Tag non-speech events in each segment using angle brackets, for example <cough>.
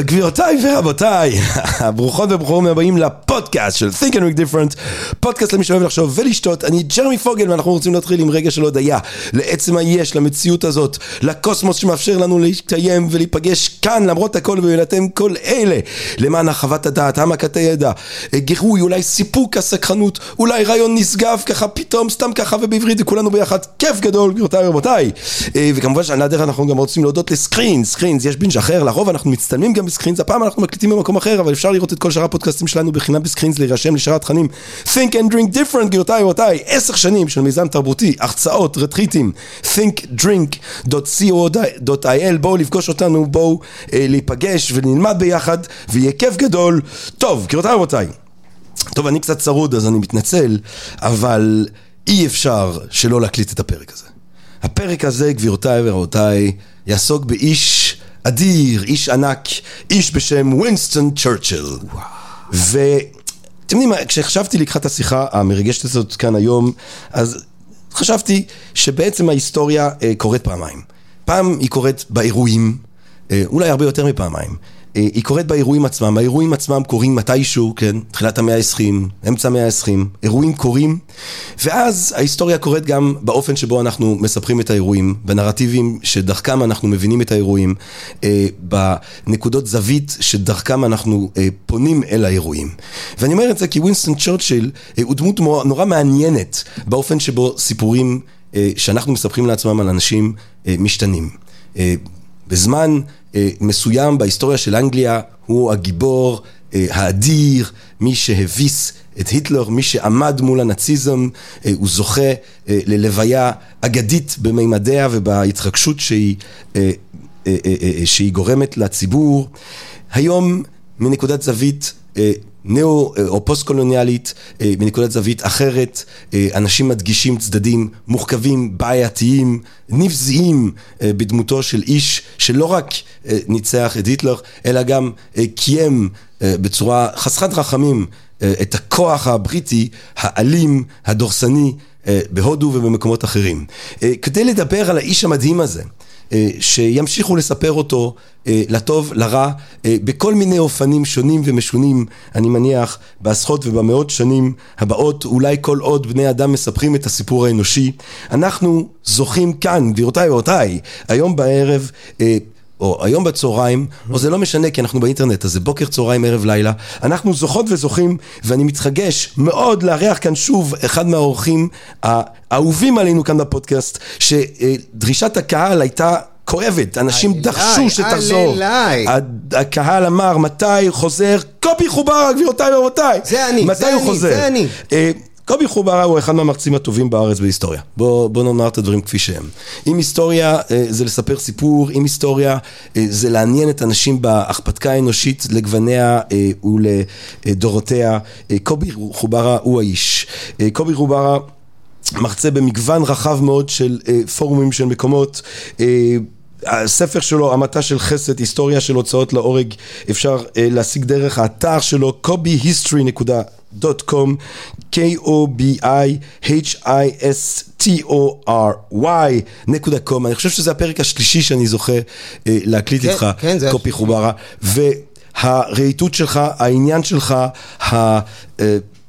גבירותיי ורבותיי, <laughs> ברוכות וברוכים הבאים לפודקאסט של Think and Make Different, פודקאסט למי שאוהב לחשוב ולשתות, אני ג'רמי פוגל ואנחנו רוצים להתחיל עם רגע של הודיה, לעצם היש, למציאות הזאת, לקוסמוס שמאפשר לנו להתקיים ולהיפגש כאן למרות הכל ולתן כל אלה, למען הרחבת הדעת, העמקת הידע, גירוי, אולי סיפוק הסקרנות, אולי רעיון נשגב ככה פתאום, סתם ככה ובעברית וכולנו ביחד, כיף גדול גבירותיי ורבותיי, וכמובן שעל הדרך אנחנו גם רוצים להודות לסקרינס, סקרינס, יש בינג' אחר, לרוב אנחנו מצטלמים גם בסקרינס, הפעם אנחנו מקליטים במקום אחר, אבל אפשר לראות את כל שאר הפודקאסטים שלנו בחינם בסקרינס, להירשם לשאר התכנים. Think and drink different, גבירותיי ורבותיי, עשר שנים של מיזם תרבותי, הרצאות, רטריטים, thinkdrink.co.il, בואו לפגוש אותנו, בואו אה, להיפגש ונלמד ביחד, ויהיה כיף גדול. טוב, גבירותיי ורבותיי, טוב, אני קצת צרוד אז אני מתנצל, אבל אי אפשר שלא להקליט את הפרק הזה. הפרק הזה, גבירותיי ורבותיי, יעסוק באיש אדיר, איש ענק, איש בשם ווינסטון צ'רצ'יל. ואתם יודעים, כשחשבתי לקחת השיחה המרגשת הזאת כאן היום, אז חשבתי שבעצם ההיסטוריה אה, קורית פעמיים. פעם היא קורית באירועים, אה, אולי הרבה יותר מפעמיים. היא קורית באירועים עצמם, האירועים עצמם קורים מתישהו, כן, תחילת המאה ה-20, אמצע המאה ה-20, אירועים קורים, ואז ההיסטוריה קורית גם באופן שבו אנחנו מספרים את האירועים, בנרטיבים שדרכם אנחנו מבינים את האירועים, בנקודות זווית שדרכם אנחנו פונים אל האירועים. ואני אומר את זה כי ווינסטון צ'רצ'יל הוא דמות נורא מעניינת באופן שבו סיפורים שאנחנו מספרים לעצמם על אנשים משתנים. בזמן מסוים בהיסטוריה של אנגליה הוא הגיבור האדיר, מי שהביס את היטלר, מי שעמד מול הנאציזם, הוא זוכה ללוויה אגדית במימדיה ובהתרגשות שהיא, שהיא גורמת לציבור. היום מנקודת זווית נאו או פוסט קולוניאלית מנקודת זווית אחרת, אנשים מדגישים צדדים מורכבים, בעייתיים, נבזיים בדמותו של איש שלא רק ניצח את היטלר, אלא גם קיים בצורה חסכת רחמים את הכוח הבריטי, האלים, הדורסני, בהודו ובמקומות אחרים. כדי לדבר על האיש המדהים הזה, שימשיכו לספר אותו לטוב, לרע, בכל מיני אופנים שונים ומשונים, אני מניח, בעשרות ובמאות שנים הבאות, אולי כל עוד בני אדם מספרים את הסיפור האנושי. אנחנו זוכים כאן, גבירותיי ורבותיי, היום בערב, או היום בצהריים, או זה לא משנה כי אנחנו באינטרנט, אז זה בוקר, צהריים, ערב, לילה. אנחנו זוכות וזוכים, ואני מתרגש מאוד לארח כאן שוב אחד מהאורחים האהובים עלינו כאן בפודקאסט, שדרישת הקהל הייתה כואבת, אנשים דרשו שתחזור. הקהל אמר, מתי חוזר? קובי חוברה, גבירותיי ורבותיי. זה אני, זה אני, זה אני. קובי חוברה הוא אחד מהמרצים הטובים בארץ בהיסטוריה. בוא, בוא נאמר את הדברים כפי שהם. אם היסטוריה זה לספר סיפור, אם היסטוריה זה לעניין את אנשים בהכפתקה האנושית לגווניה ולדורותיה, קובי חוברה הוא האיש. קובי חוברה מרצה במגוון רחב מאוד של פורומים של מקומות. הספר שלו, המטה של חסד, היסטוריה של הוצאות להורג, אפשר להשיג דרך האתר שלו, kobihistory.com k-o-b-i-h-i-s-t-o-r-y.com אני חושב שזה הפרק השלישי שאני זוכה להקליט איתך, קופי חוברה, והרהיטות שלך, העניין שלך,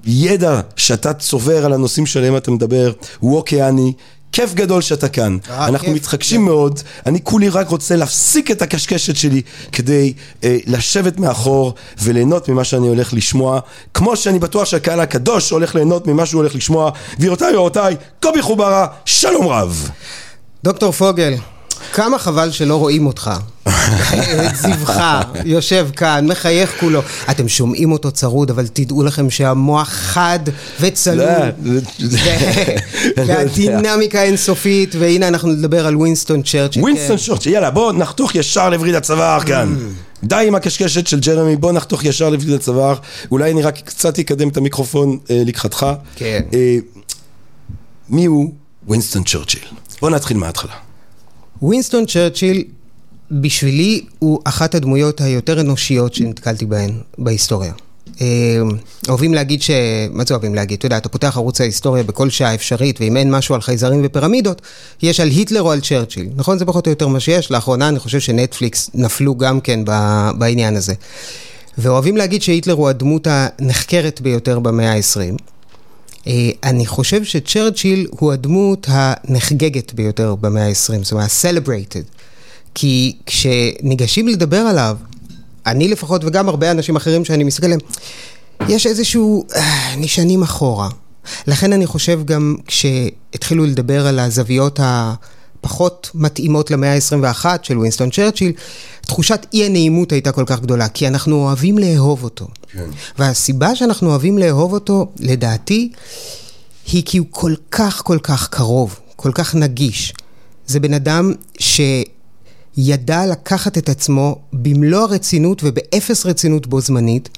הידע שאתה צובר על הנושאים שעליהם אתה מדבר, הוא אוקיאני. כיף גדול שאתה כאן, אנחנו מתחגשים מאוד, אני כולי רק רוצה להפסיק את הקשקשת שלי כדי לשבת מאחור וליהנות ממה שאני הולך לשמוע, כמו שאני בטוח שהקהל הקדוש הולך ליהנות ממה שהוא הולך לשמוע. גבירותיי ורבותיי, קובי חוברה, שלום רב. דוקטור פוגל, כמה חבל שלא רואים אותך. את זיווך, יושב כאן, מחייך כולו. אתם שומעים אותו צרוד, אבל תדעו לכם שהמוח חד וצלול. <laughs> והדינמיקה אינסופית, והנה אנחנו נדבר על ווינסטון צ'רצ'יל. ווינסטון צ'רצ'יל, יאללה בוא נחתוך ישר לווריד הצוואר כאן. די עם הקשקשת של ג'רמי, בוא נחתוך ישר לווריד הצוואר. אולי אני רק קצת אקדם את המיקרופון לקראתך. כן. מי הוא ווינסטון צ'רצ'יל? בוא נתחיל מההתחלה. ווינסטון צ'רצ'יל בשבילי הוא אחת הדמויות היותר אנושיות שנתקלתי בהן בהיסטוריה. אה, אוהבים להגיד ש... מה זה אוהבים להגיד? אתה יודע, אתה פותח ערוץ ההיסטוריה בכל שעה אפשרית, ואם אין משהו על חייזרים ופירמידות, יש על היטלר או על צ'רצ'יל. נכון? זה פחות או יותר מה שיש. לאחרונה אני חושב שנטפליקס נפלו גם כן בעניין הזה. ואוהבים להגיד שהיטלר הוא הדמות הנחקרת ביותר במאה ה-20. אה, אני חושב שצ'רצ'יל הוא הדמות הנחגגת ביותר במאה ה-20, זאת אומרת, celebrated. כי כשניגשים לדבר עליו, אני לפחות וגם הרבה אנשים אחרים שאני מסתכל עליהם, יש איזשהו אה, נשענים אחורה. לכן אני חושב גם כשהתחילו לדבר על הזוויות הפחות מתאימות למאה ה-21 של ווינסטון צ'רצ'יל, תחושת אי הנעימות הייתה כל כך גדולה, כי אנחנו אוהבים לאהוב אותו. כן. והסיבה שאנחנו אוהבים לאהוב אותו, לדעתי, היא כי הוא כל כך כל כך קרוב, כל כך נגיש. זה בן אדם שידע לקחת את עצמו במלוא הרצינות ובאפס רצינות בו זמנית,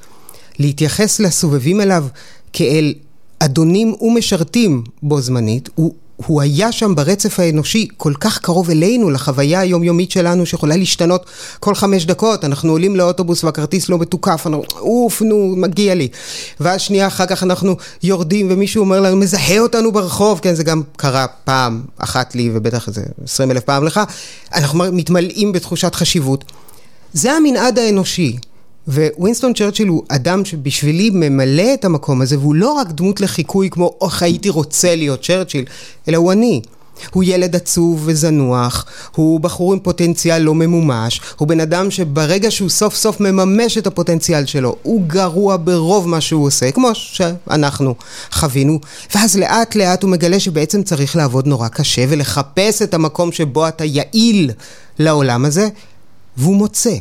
להתייחס לסובבים אליו כאל אדונים ומשרתים בו זמנית, הוא הוא היה שם ברצף האנושי כל כך קרוב אלינו, לחוויה היומיומית שלנו שיכולה להשתנות כל חמש דקות, אנחנו עולים לאוטובוס והכרטיס לא מתוקף, אנחנו, אוף, נו, מגיע לי. ואז שנייה אחר כך אנחנו יורדים ומישהו אומר לנו, מזהה אותנו ברחוב, כן, זה גם קרה פעם אחת לי ובטח איזה עשרים אלף פעם לך, אנחנו מתמלאים בתחושת חשיבות. זה המנעד האנושי. ווינסטון צ'רצ'יל הוא אדם שבשבילי ממלא את המקום הזה, והוא לא רק דמות לחיקוי כמו איך הייתי רוצה להיות צ'רצ'יל, אלא הוא אני. הוא ילד עצוב וזנוח, הוא בחור עם פוטנציאל לא ממומש, הוא בן אדם שברגע שהוא סוף סוף מממש את הפוטנציאל שלו, הוא גרוע ברוב מה שהוא עושה, כמו שאנחנו חווינו, ואז לאט לאט הוא מגלה שבעצם צריך לעבוד נורא קשה ולחפש את המקום שבו אתה יעיל לעולם הזה, והוא מוצא.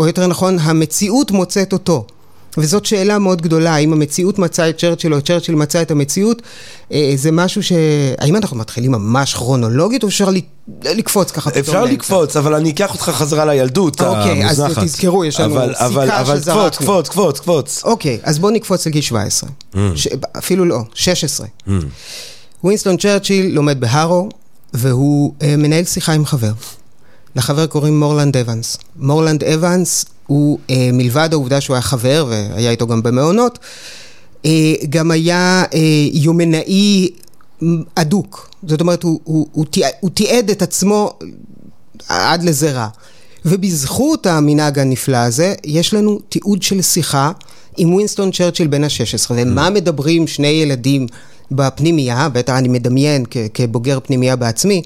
או יותר נכון, המציאות מוצאת אותו. וזאת שאלה מאוד גדולה, האם המציאות מצאה את צ'רצ'יל או צ'רצ'יל מצא את המציאות, אה, זה משהו ש... האם אנחנו מתחילים ממש כרונולוגית או אפשר לקפוץ ככה פתאום אפשר לקפוץ, אבל אני אקח אותך חזרה לילדות אוקיי, המוזנחת. אוקיי, אז תזכרו, יש לנו אבל, סיכה אבל, שזרקנו. אבל קפוץ, קפוץ, קפוץ, קפוץ. אוקיי, אז בואו נקפוץ לגיל 17. Mm. ש... אפילו לא, 16. Mm. ווינסטון צ'רצ'יל לומד בהארו, והוא uh, מנהל שיחה עם חבר. לחבר קוראים מורלנד אבנס. מורלנד אבנס הוא, אה, מלבד העובדה שהוא היה חבר והיה איתו גם במעונות, אה, גם היה אה, יומנאי אדוק. זאת אומרת, הוא, הוא, הוא, הוא תיעד את עצמו עד לזרא. ובזכות המנהג הנפלא הזה, יש לנו תיעוד של שיחה עם ווינסטון צ'רצ'יל בן ה-16. ומה מדברים שני ילדים בפנימייה, בטח אני מדמיין כבוגר פנימייה בעצמי,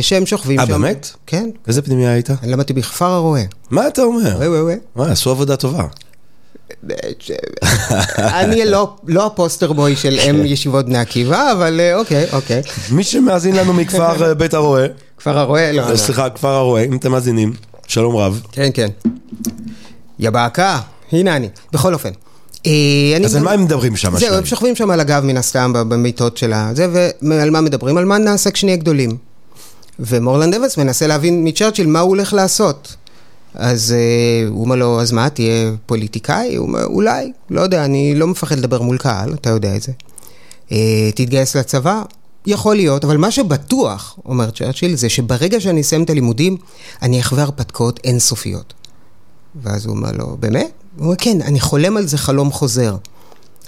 שהם שוכבים שם. אה, באמת? כן. איזה פנימייה היית? אני למדתי בכפר הרועה. מה אתה אומר? וואי וואי. וואי, עשו עבודה טובה. אני לא, לא ה poster boy של אה <laughs> ישיבות בני עקיבא, אבל אה, אוקיי, אוקיי. מי שמאזין לנו מכפר אה, בית הרועה. כפר הרוא"ה, לא. סליחה, כפר הרוא"ה, אם אתם מאזינים, שלום רב. כן, כן. יא באקה, הנה אני. בכל אופן. אז על מה הם מדברים שם? זהו, הם שוכבים שם על הגב מן הסתם במיטות של הזה, ועל מה מדברים? על מה נעשה כשנהיה גדולים. ומורלנד אבנס מנסה להבין מצ'רצ'יל מה הוא הולך לעשות. אז uh, הוא אומר לו, אז מה, תהיה פוליטיקאי? הוא אומר, אולי, לא יודע, אני לא מפחד לדבר מול קהל, אתה יודע את זה. Uh, תתגייס לצבא? יכול להיות, אבל מה שבטוח, אומר צ'רצ'יל, זה שברגע שאני אסיים את הלימודים, אני אחווה הרפתקאות אינסופיות. ואז הוא אומר לו, באמת? הוא אומר, כן, אני חולם על זה חלום חוזר.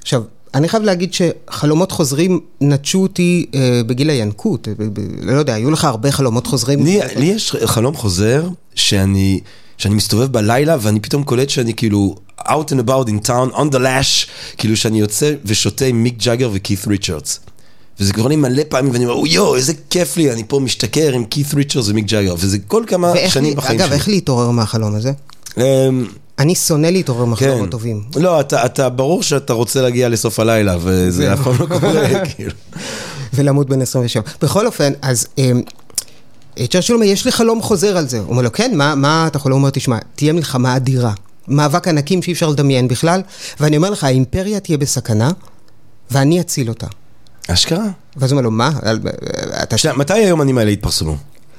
עכשיו, אני חייב להגיד שחלומות חוזרים נטשו אותי אה, בגיל הינקות, אה, לא יודע, היו לך הרבה חלומות חוזרים? לי, לי יש חלום חוזר שאני, שאני מסתובב בלילה ואני פתאום קולט שאני כאילו out and about in town, on the lash, כאילו שאני יוצא ושותה עם מיק ג'אגר וקית' ריצ'רדס. וזה קורה לי מלא פעמים, ואני אומר, יואו, איזה כיף לי, אני פה משתכר עם קית' ריצ'רדס ומיק ג'אגר, וזה כל כמה שנים לי, בחיים אגב, שלי. אגב, איך להתעורר מהחלום הזה? אמ, אני שונא להתעורר מחלומות כן. טובים. לא, אתה, אתה, ברור שאתה רוצה להגיע לסוף הלילה, וזה אף פעם לא קורה, <laughs> כאילו. ולמות בין 27. בכל אופן, אז אמ, צ'רצ'יל אומר, יש לי חלום חוזר על זה. הוא אומר לו, כן, מה, מה אתה חולם? הוא אומר, תשמע, תהיה מלחמה אדירה. מאבק ענקים שאי אפשר לדמיין בכלל, ואני אומר לך, האימפריה תהיה בסכנה, ואני אציל אותה. אשכרה? ואז הוא אומר לו, מה? אתה... מתי היומנים האלה התפרסמו?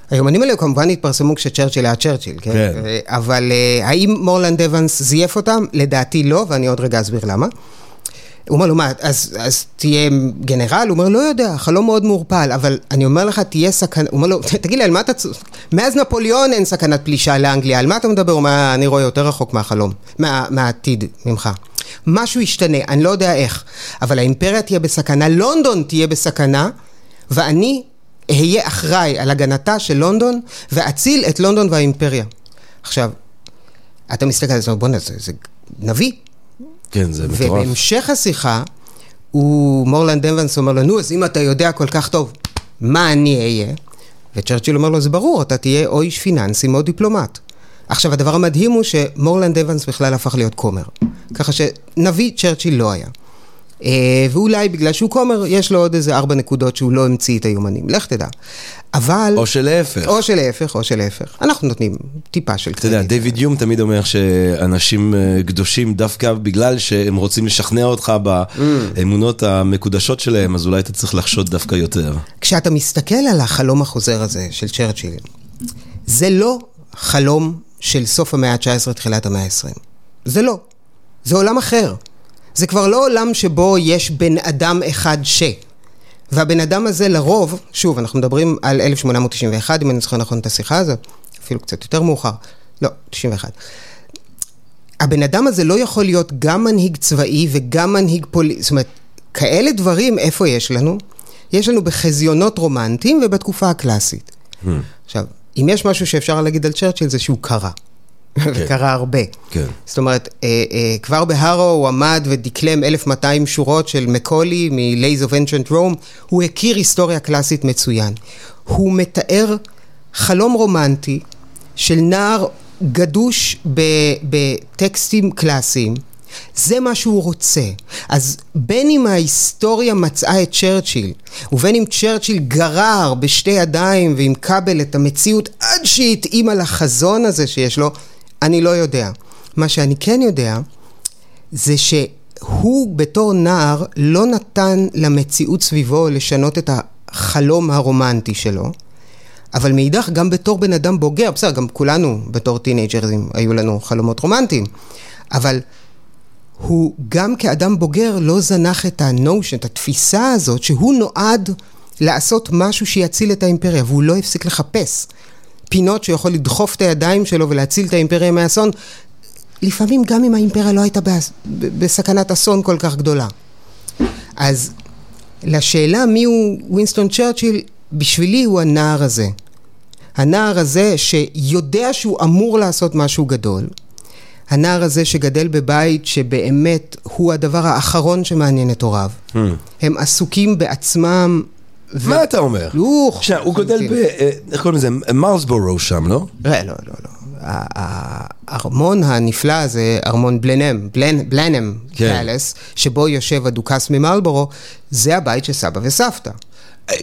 היומנים האלה כמובן התפרסמו כשצ'רצ'יל היה צ'רצ'יל, כן? כן. אבל uh, האם מורלנד אבנס זייף אותם? לדעתי לא, ואני עוד רגע אסביר למה. הוא אומר לו, מה, אז, אז תהיה גנרל? הוא אומר, לא יודע, חלום מאוד מעורפל, אבל אני אומר לך, תהיה סכנה, הוא אומר לו, תגיד לי, על מה אתה... צ- מאז נפוליאון אין סכנת פלישה לאנגליה, על מה אתה מדבר? הוא אומר, אני רואה יותר רחוק מהחלום, מה, מהעתיד ממך. משהו ישתנה, אני לא יודע איך, אבל האימפריה תהיה בסכנה, לונדון תהיה בסכנה, ואני אהיה אחראי על הגנתה של לונדון, ואציל את לונדון והאימפריה. עכשיו, אתה מסתכל על זה, בוא'נה, זה, זה נביא. כן, זה מטורף. ובהמשך השיחה, הוא, מורלנד אבנס אומר לו, נו, אז אם אתה יודע כל כך טוב, מה אני אהיה? וצ'רצ'יל אומר לו, זה ברור, אתה תהיה או איש פיננסים או דיפלומט. עכשיו, הדבר המדהים הוא שמורלנד אבנס בכלל הפך להיות כומר. ככה שנביא צ'רצ'יל לא היה. אה, ואולי בגלל שהוא כומר, יש לו עוד איזה ארבע נקודות שהוא לא המציא את היומנים, לך תדע. אבל... או שלהפך. או שלהפך, או שלהפך. אנחנו נותנים טיפה של אתה יודע, דיוויד יום תמיד אומר שאנשים אה, קדושים דווקא בגלל שהם רוצים לשכנע אותך באמונות המקודשות שלהם, אז אולי אתה צריך לחשוד דווקא יותר. כשאתה מסתכל על החלום החוזר הזה של צ'רצ'יל, זה לא חלום של סוף המאה ה-19, תחילת המאה ה-20. זה לא. זה עולם אחר. זה כבר לא עולם שבו יש בן אדם אחד ש... והבן אדם הזה לרוב, שוב, אנחנו מדברים על 1891, אם אני זוכר נכון את השיחה הזאת, אפילו קצת יותר מאוחר, לא, 91. הבן אדם הזה לא יכול להיות גם מנהיג צבאי וגם מנהיג פוליטי, זאת אומרת, כאלה דברים, איפה יש לנו? יש לנו בחזיונות רומנטיים ובתקופה הקלאסית. Hmm. עכשיו, אם יש משהו שאפשר להגיד על צ'רצ'יל זה שהוא קרא. <laughs> וקרא הרבה. כן. זאת אומרת, אה, אה, כבר בהארו הוא עמד ודקלם 1200 שורות של מקולי מ-Lays of Ancient Rome, הוא הכיר היסטוריה קלאסית מצוין. הוא מתאר חלום רומנטי של נער גדוש בטקסטים קלאסיים. זה מה שהוא רוצה. אז בין אם ההיסטוריה מצאה את צ'רצ'יל, ובין אם צ'רצ'יל גרר בשתי ידיים ועם כבל את המציאות עד שהתאימה לחזון הזה שיש לו, אני לא יודע. מה שאני כן יודע, זה שהוא בתור נער לא נתן למציאות סביבו לשנות את החלום הרומנטי שלו, אבל מאידך גם בתור בן אדם בוגר, בסדר, גם כולנו בתור טינג'רים היו לנו חלומות רומנטיים, אבל הוא גם כאדם בוגר לא זנח את הנושן, את התפיסה הזאת, שהוא נועד לעשות משהו שיציל את האימפריה, והוא לא הפסיק לחפש פינות שיכול לדחוף את הידיים שלו ולהציל את האימפריה מאסון, לפעמים גם אם האימפריה לא הייתה באס... בסכנת אסון כל כך גדולה. אז לשאלה מי הוא ווינסטון צ'רצ'יל, בשבילי הוא הנער הזה. הנער הזה שיודע שהוא אמור לעשות משהו גדול. הנער הזה שגדל בבית שבאמת הוא הדבר האחרון שמעניין את הוריו. Hmm. הם עסוקים בעצמם. מה אתה אומר? עכשיו, הוא גודל ב... אה, איך קוראים לזה? מרסבורו שם, לא? לא, לא, לא, לא. הארמון הנפלא זה ארמון בלנם, בלנ, בלנם כן. פלס, שבו יושב הדוכס ממלבורו, זה הבית של סבא וסבתא.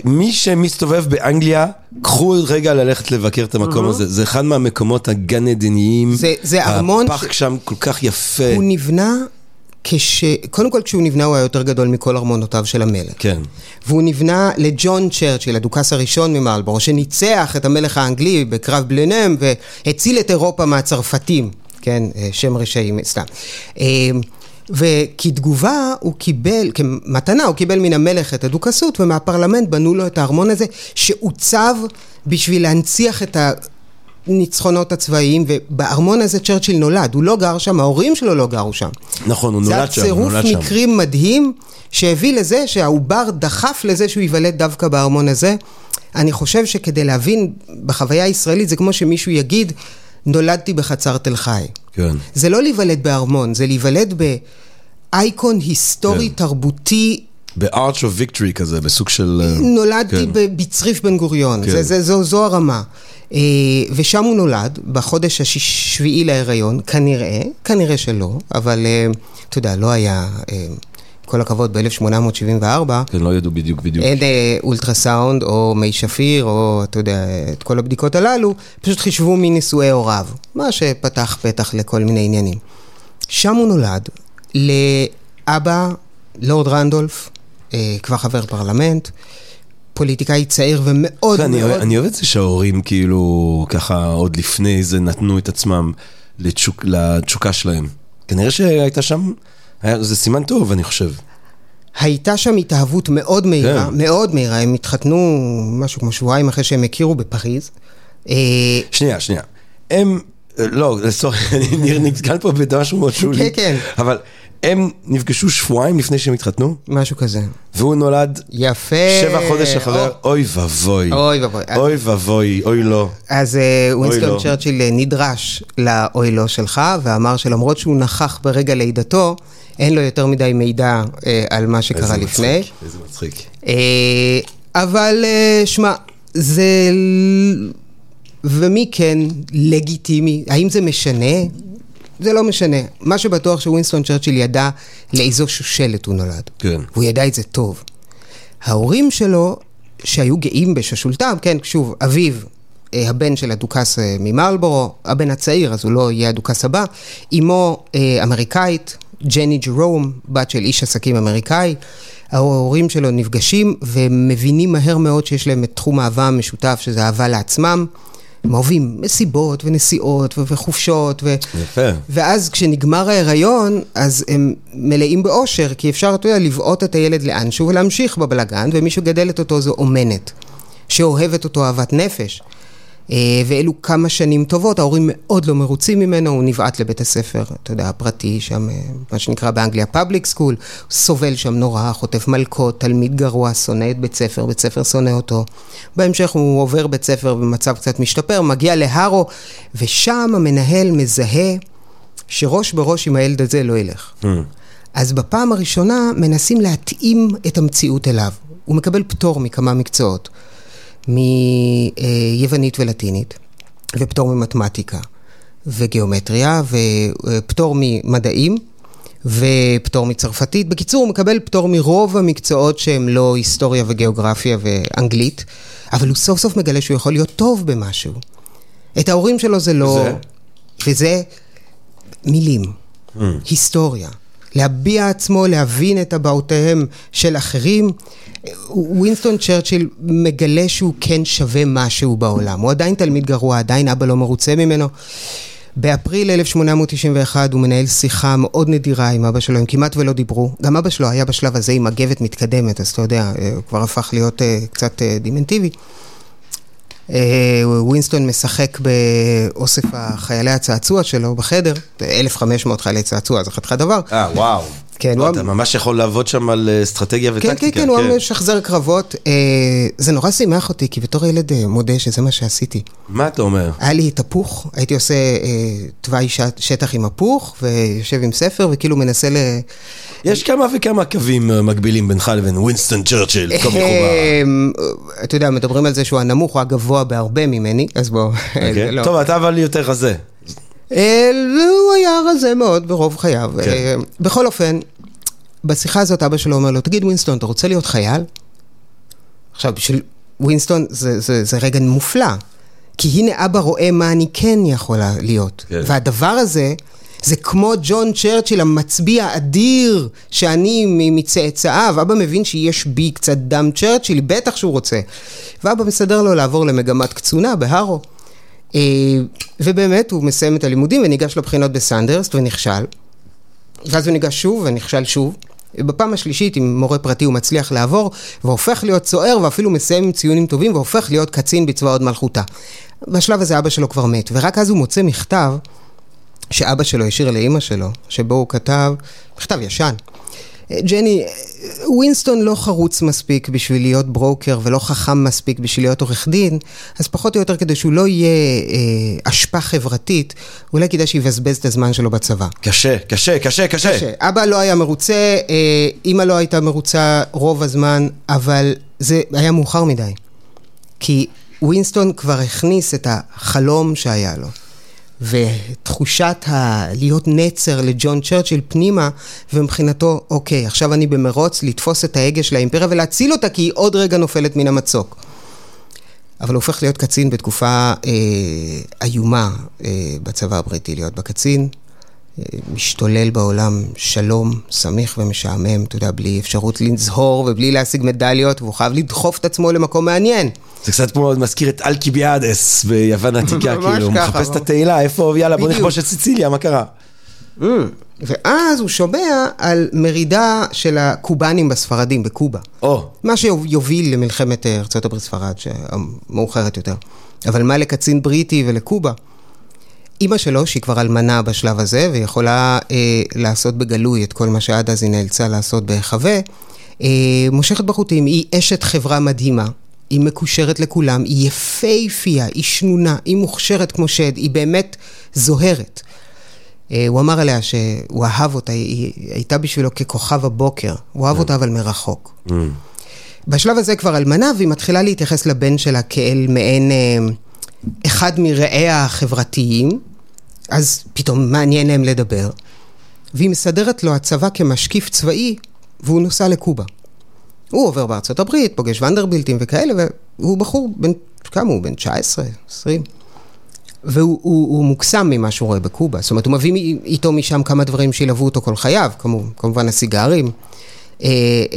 מי שמסתובב באנגליה, קחו רגע ללכת לבקר את המקום הזה. זה אחד מהמקומות הגן עדניים. זה- זה ארמון הפח ש- שם כל כך יפה. הוא נבנה כש... קודם כל כשהוא נבנה הוא היה יותר גדול מכל ארמונותיו של המלך. כן. והוא נבנה לג'ון צ'רצ'יל, הדוכס הראשון ממלבורו, שניצח את המלך האנגלי בקרב בלנם והציל את אירופה מהצרפתים, כן, אה, שם רשעים, סתם. אה, וכתגובה הוא קיבל, כמתנה הוא קיבל מן המלך את הדוכסות ומהפרלמנט בנו לו את הארמון הזה שעוצב בשביל להנציח את הניצחונות הצבאיים ובארמון הזה צ'רצ'יל נולד, הוא לא גר שם, ההורים שלו לא גרו שם. נכון, הוא נולד שם, זה הוא הצירוף נולד שם. מקרים מדהים שהביא לזה שהעובר דחף לזה שהוא ייוולד דווקא בארמון הזה. אני חושב שכדי להבין בחוויה הישראלית זה כמו שמישהו יגיד, נולדתי בחצר תל חי. כן. זה לא להיוולד בארמון, זה להיוולד באייקון היסטורי כן. תרבותי. ב-Arch of Victory כזה, בסוג של... אה, נולדתי כן. בצריף בן גוריון, כן. זה, זה, זו, זו הרמה. אה, ושם הוא נולד, בחודש השביעי להיריון, כנראה, כנראה שלא, אבל אה, אתה יודע, לא היה, כל הכבוד, ב-1874, כן, לא ידעו בדיוק בדיוק. אין אולטרסאונד או מי שפיר או אתה יודע, את כל הבדיקות הללו, פשוט חישבו מנישואי הוריו, מה שפתח פתח לכל מיני עניינים. שם הוא נולד לאבא, לורד רנדולף, כבר חבר פרלמנט, פוליטיקאי צעיר ומאוד אני, מאוד... אני אוהב את זה שההורים כאילו ככה עוד לפני זה נתנו את עצמם לתשוק, לתשוקה שלהם. כנראה שהייתה שם, היה, זה סימן טוב אני חושב. הייתה שם התאהבות מאוד מהירה, כן. מאוד מהירה, הם התחתנו משהו כמו שבועיים אחרי שהם הכירו בפריז. אה, שנייה, שנייה. הם, אה, לא, סורי, <laughs> אני נתקל פה במשהו מאוד שולי. כן, כן. אבל הם נפגשו שבועיים לפני שהם התחתנו, משהו כזה. והוא נולד יפה. שבע חודש אחרי, או- אוי ואבוי. אוי ואבוי. אוי ואבוי, אוי לא. אז אה, לא. ווינסטון צ'רצ'יל אה, נדרש לאוי לא שלך, ואמר שלמרות שהוא נכח ברגע לידתו, אין לו יותר מדי מידע אה, על מה שקרה איזה לפני. מצחיק, איזה מצחיק. אבל שמע, זה... ומי כן לגיטימי? האם זה משנה? זה לא משנה. מה שבטוח שווינסטון צ'רצ'יל ידע לאיזו שושלת הוא נולד. כן. והוא ידע את זה טוב. ההורים שלו, שהיו גאים בשושלתם, כן, שוב, אביו, אה, הבן של הדוכס אה, ממרלבורו, הבן הצעיר, אז הוא לא יהיה הדוכס הבא, אמו אה, אמריקאית, ג'ני ג'רום, בת של איש עסקים אמריקאי. ההורים שלו נפגשים ומבינים מהר מאוד שיש להם את תחום האהבה המשותף, שזה אהבה לעצמם. הם אוהבים מסיבות ונסיעות ו- וחופשות. ו... יפה. ואז כשנגמר ההיריון, אז הם מלאים באושר, כי אפשר, אתה יודע, לבעוט את הילד לאנשהו ולהמשיך בבלגן, ומי שמגדלת אותו זו אומנת, שאוהבת אותו אהבת נפש. אה, ואלו כמה שנים טובות, ההורים מאוד לא מרוצים ממנו, הוא נבעט לבית הספר, אתה יודע, הפרטי, שם, אה, מה שנקרא באנגליה public school, סובל שם נורא, חוטף מלקות, תלמיד גרוע, שונא את בית ספר, בית ספר שונא אותו. בהמשך הוא עובר בית ספר במצב קצת משתפר, מגיע להרו, ושם המנהל מזהה שראש בראש עם הילד הזה לא ילך. אז בפעם הראשונה מנסים להתאים את המציאות אליו. הוא מקבל פטור מכמה מקצועות, מיוונית ולטינית, ופטור ממתמטיקה, וגיאומטריה, ופטור ממדעים, ופטור מצרפתית. בקיצור, הוא מקבל פטור מרוב המקצועות שהם לא היסטוריה וגיאוגרפיה ואנגלית, אבל הוא סוף סוף מגלה שהוא יכול להיות טוב במשהו. את ההורים שלו זה לא... וזה? וזה מילים, היסטוריה. להביע עצמו, להבין את הבעותיהם של אחרים. ווינסטון צ'רצ'יל מגלה שהוא כן שווה משהו בעולם. הוא עדיין תלמיד גרוע, עדיין אבא לא מרוצה ממנו. באפריל 1891 הוא מנהל שיחה מאוד נדירה עם אבא שלו, הם כמעט ולא דיברו. גם אבא שלו היה בשלב הזה עם עגבת מתקדמת, אז אתה יודע, אה, הוא כבר הפך להיות אה, קצת אה, דמנטיבי. אה, ווינסטון משחק באוסף חיילי הצעצוע שלו בחדר, 1,500 חיילי צעצוע, זה חתיכת דבר. אה, וואו. כן, לא, הוא- אתה ממש יכול לעבוד שם על אה, אסטרטגיה כן, וטקטיקה. כן, כן, הוא משחזר קרבות. אה, זה נורא שימח אותי, כי בתור ילד אה, מודה שזה מה שעשיתי. מה אתה אומר? היה לי פוך, הייתי עושה אה, תוואי שטח עם הפוך, ויושב עם ספר, וכאילו מנסה ל... יש כמה וכמה קווים אה, מקבילים בינך לבין ווינסטון צ'רצ'יל, חוברה. אה, אתה יודע, מדברים על זה שהוא הנמוך, הוא הגבוה בהרבה ממני, אז בוא, אוקיי? לא. טוב, אתה אבל יותר רזה. הוא היה רזה מאוד ברוב חייו. כן. אה, בכל אופן, בשיחה הזאת אבא שלו אומר לו, תגיד ווינסטון, אתה רוצה להיות חייל? עכשיו, בשביל ווינסטון זה, זה, זה רגע מופלא, כי הנה אבא רואה מה אני כן יכול להיות. כן. והדבר הזה, זה כמו ג'ון צ'רצ'יל המצביא האדיר שאני מצאצאיו, אבא מבין שיש בי קצת דם צ'רצ'יל, בטח שהוא רוצה. ואבא מסדר לו לעבור למגמת קצונה בהארו. אה, ובאמת הוא מסיים את הלימודים וניגש לבחינות בסנדרסט ונכשל. ואז הוא ניגש שוב ונכשל שוב. בפעם השלישית עם מורה פרטי הוא מצליח לעבור והופך להיות צוער ואפילו מסיים עם ציונים טובים והופך להיות קצין בצבא הוד מלכותה. בשלב הזה אבא שלו כבר מת ורק אז הוא מוצא מכתב שאבא שלו השאיר לאימא שלו, שבו הוא כתב, מכתב ישן. ג'ני, ווינסטון לא חרוץ מספיק בשביל להיות ברוקר ולא חכם מספיק בשביל להיות עורך דין, אז פחות או יותר כדי שהוא לא יהיה אה, השפעה חברתית, אולי כדאי שיבזבז את הזמן שלו בצבא. קשה, קשה, קשה, קשה. שאבא לא היה מרוצה, אה, אימא לא הייתה מרוצה רוב הזמן, אבל זה היה מאוחר מדי. כי ווינסטון כבר הכניס את החלום שהיה לו. ותחושת ה... להיות נצר לג'ון צ'רצ'יל פנימה, ומבחינתו, אוקיי, עכשיו אני במרוץ לתפוס את ההגה של האימפריה ולהציל אותה, כי היא עוד רגע נופלת מן המצוק. אבל הופך להיות קצין בתקופה אה, איומה אה, בצבא הבריטי, להיות בקצין. משתולל בעולם שלום, סמיך ומשעמם, אתה יודע, בלי אפשרות לזהור ובלי להשיג מדליות, והוא חייב לדחוף את עצמו למקום מעניין. זה קצת כמו מזכיר את אלקיביאדס ביוון העתיקה, כאילו, הוא מחפש את התהילה, איפה, יאללה, בוא. נכבוש את סיציליה, מה קרה? Mm. ואז הוא שומע על מרידה של הקובנים בספרדים, בקובה. או, מה שיוביל למלחמת אה, ארה"ב ספרד, המאוחרת יותר. אבל מה לקצין בריטי ולקובה? אימא שלו, שהיא כבר אלמנה בשלב הזה, ויכולה אה, לעשות בגלוי את כל מה שעד אז היא נאלצה לעשות בהיחווה, אה, מושכת בחוטים, היא אשת חברה מדהימה, היא מקושרת לכולם, היא יפייפייה, היא שנונה, היא מוכשרת כמו שד, היא באמת זוהרת. אה, הוא אמר עליה שהוא אהב אותה, היא הייתה בשבילו ככוכב הבוקר, הוא אהב אותה אבל מרחוק. Mm. בשלב הזה כבר אלמנה, והיא מתחילה להתייחס לבן שלה כאל מעין אה, אחד מרעיה החברתיים, אז פתאום מעניין להם לדבר, והיא מסדרת לו הצבא כמשקיף צבאי, והוא נוסע לקובה. הוא עובר בארצות הברית, פוגש ונדרבילטים וכאלה, והוא בחור בן, כמה הוא? בן 19, 20. והוא הוא, הוא מוקסם ממה שהוא רואה בקובה. זאת אומרת, הוא מביא איתו משם כמה דברים שילוו אותו כל חייו, כמו, כמובן הסיגרים,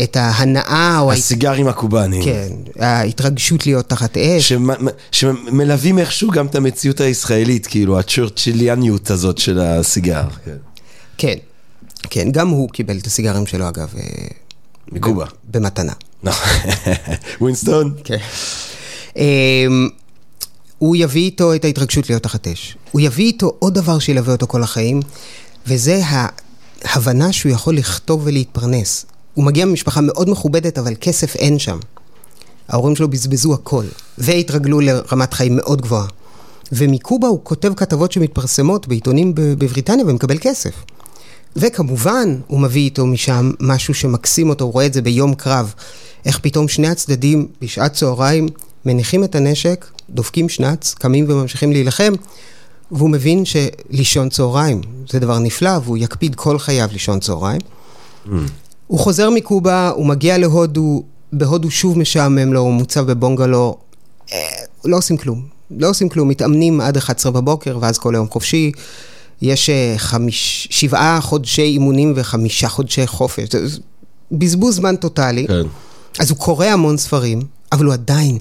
את ההנאה או... הסיגרים הקובאנים. כן, ההתרגשות להיות תחת אש. שמלווים איכשהו גם את המציאות הישראלית, כאילו, הצ'רצ'יליאניות הזאת של הסיגר. כן. כן, כן, גם הוא קיבל את הסיגרים שלו, אגב. אה, מקובה. במתנה. <laughs> ווינסטון? כן. אמ, הוא יביא איתו את ההתרגשות להיות תחת אש. הוא יביא איתו עוד דבר שילווה אותו כל החיים, וזה ההבנה שהוא יכול לכתוב ולהתפרנס. הוא מגיע ממשפחה מאוד מכובדת, אבל כסף אין שם. ההורים שלו בזבזו הכל, והתרגלו לרמת חיים מאוד גבוהה. ומקובה הוא כותב כתבות שמתפרסמות בעיתונים בבריטניה ומקבל כסף. וכמובן, הוא מביא איתו משם משהו שמקסים אותו, הוא רואה את זה ביום קרב. איך פתאום שני הצדדים בשעת צהריים מניחים את הנשק, דופקים שנץ, קמים וממשיכים להילחם, והוא מבין שלישון צהריים זה דבר נפלא, והוא יקפיד כל חייו לישון צהריים. Mm. הוא חוזר מקובה, הוא מגיע להודו, בהודו שוב משעמם לו, הוא מוצב בבונגלו, אה, לא עושים כלום. לא עושים כלום, מתאמנים עד 11 בבוקר, ואז כל היום חופשי. יש אה, חמיש, שבעה חודשי אימונים וחמישה חודשי חופש. בזבוז זמן טוטאלי. כן. אז הוא קורא המון ספרים, אבל הוא עדיין,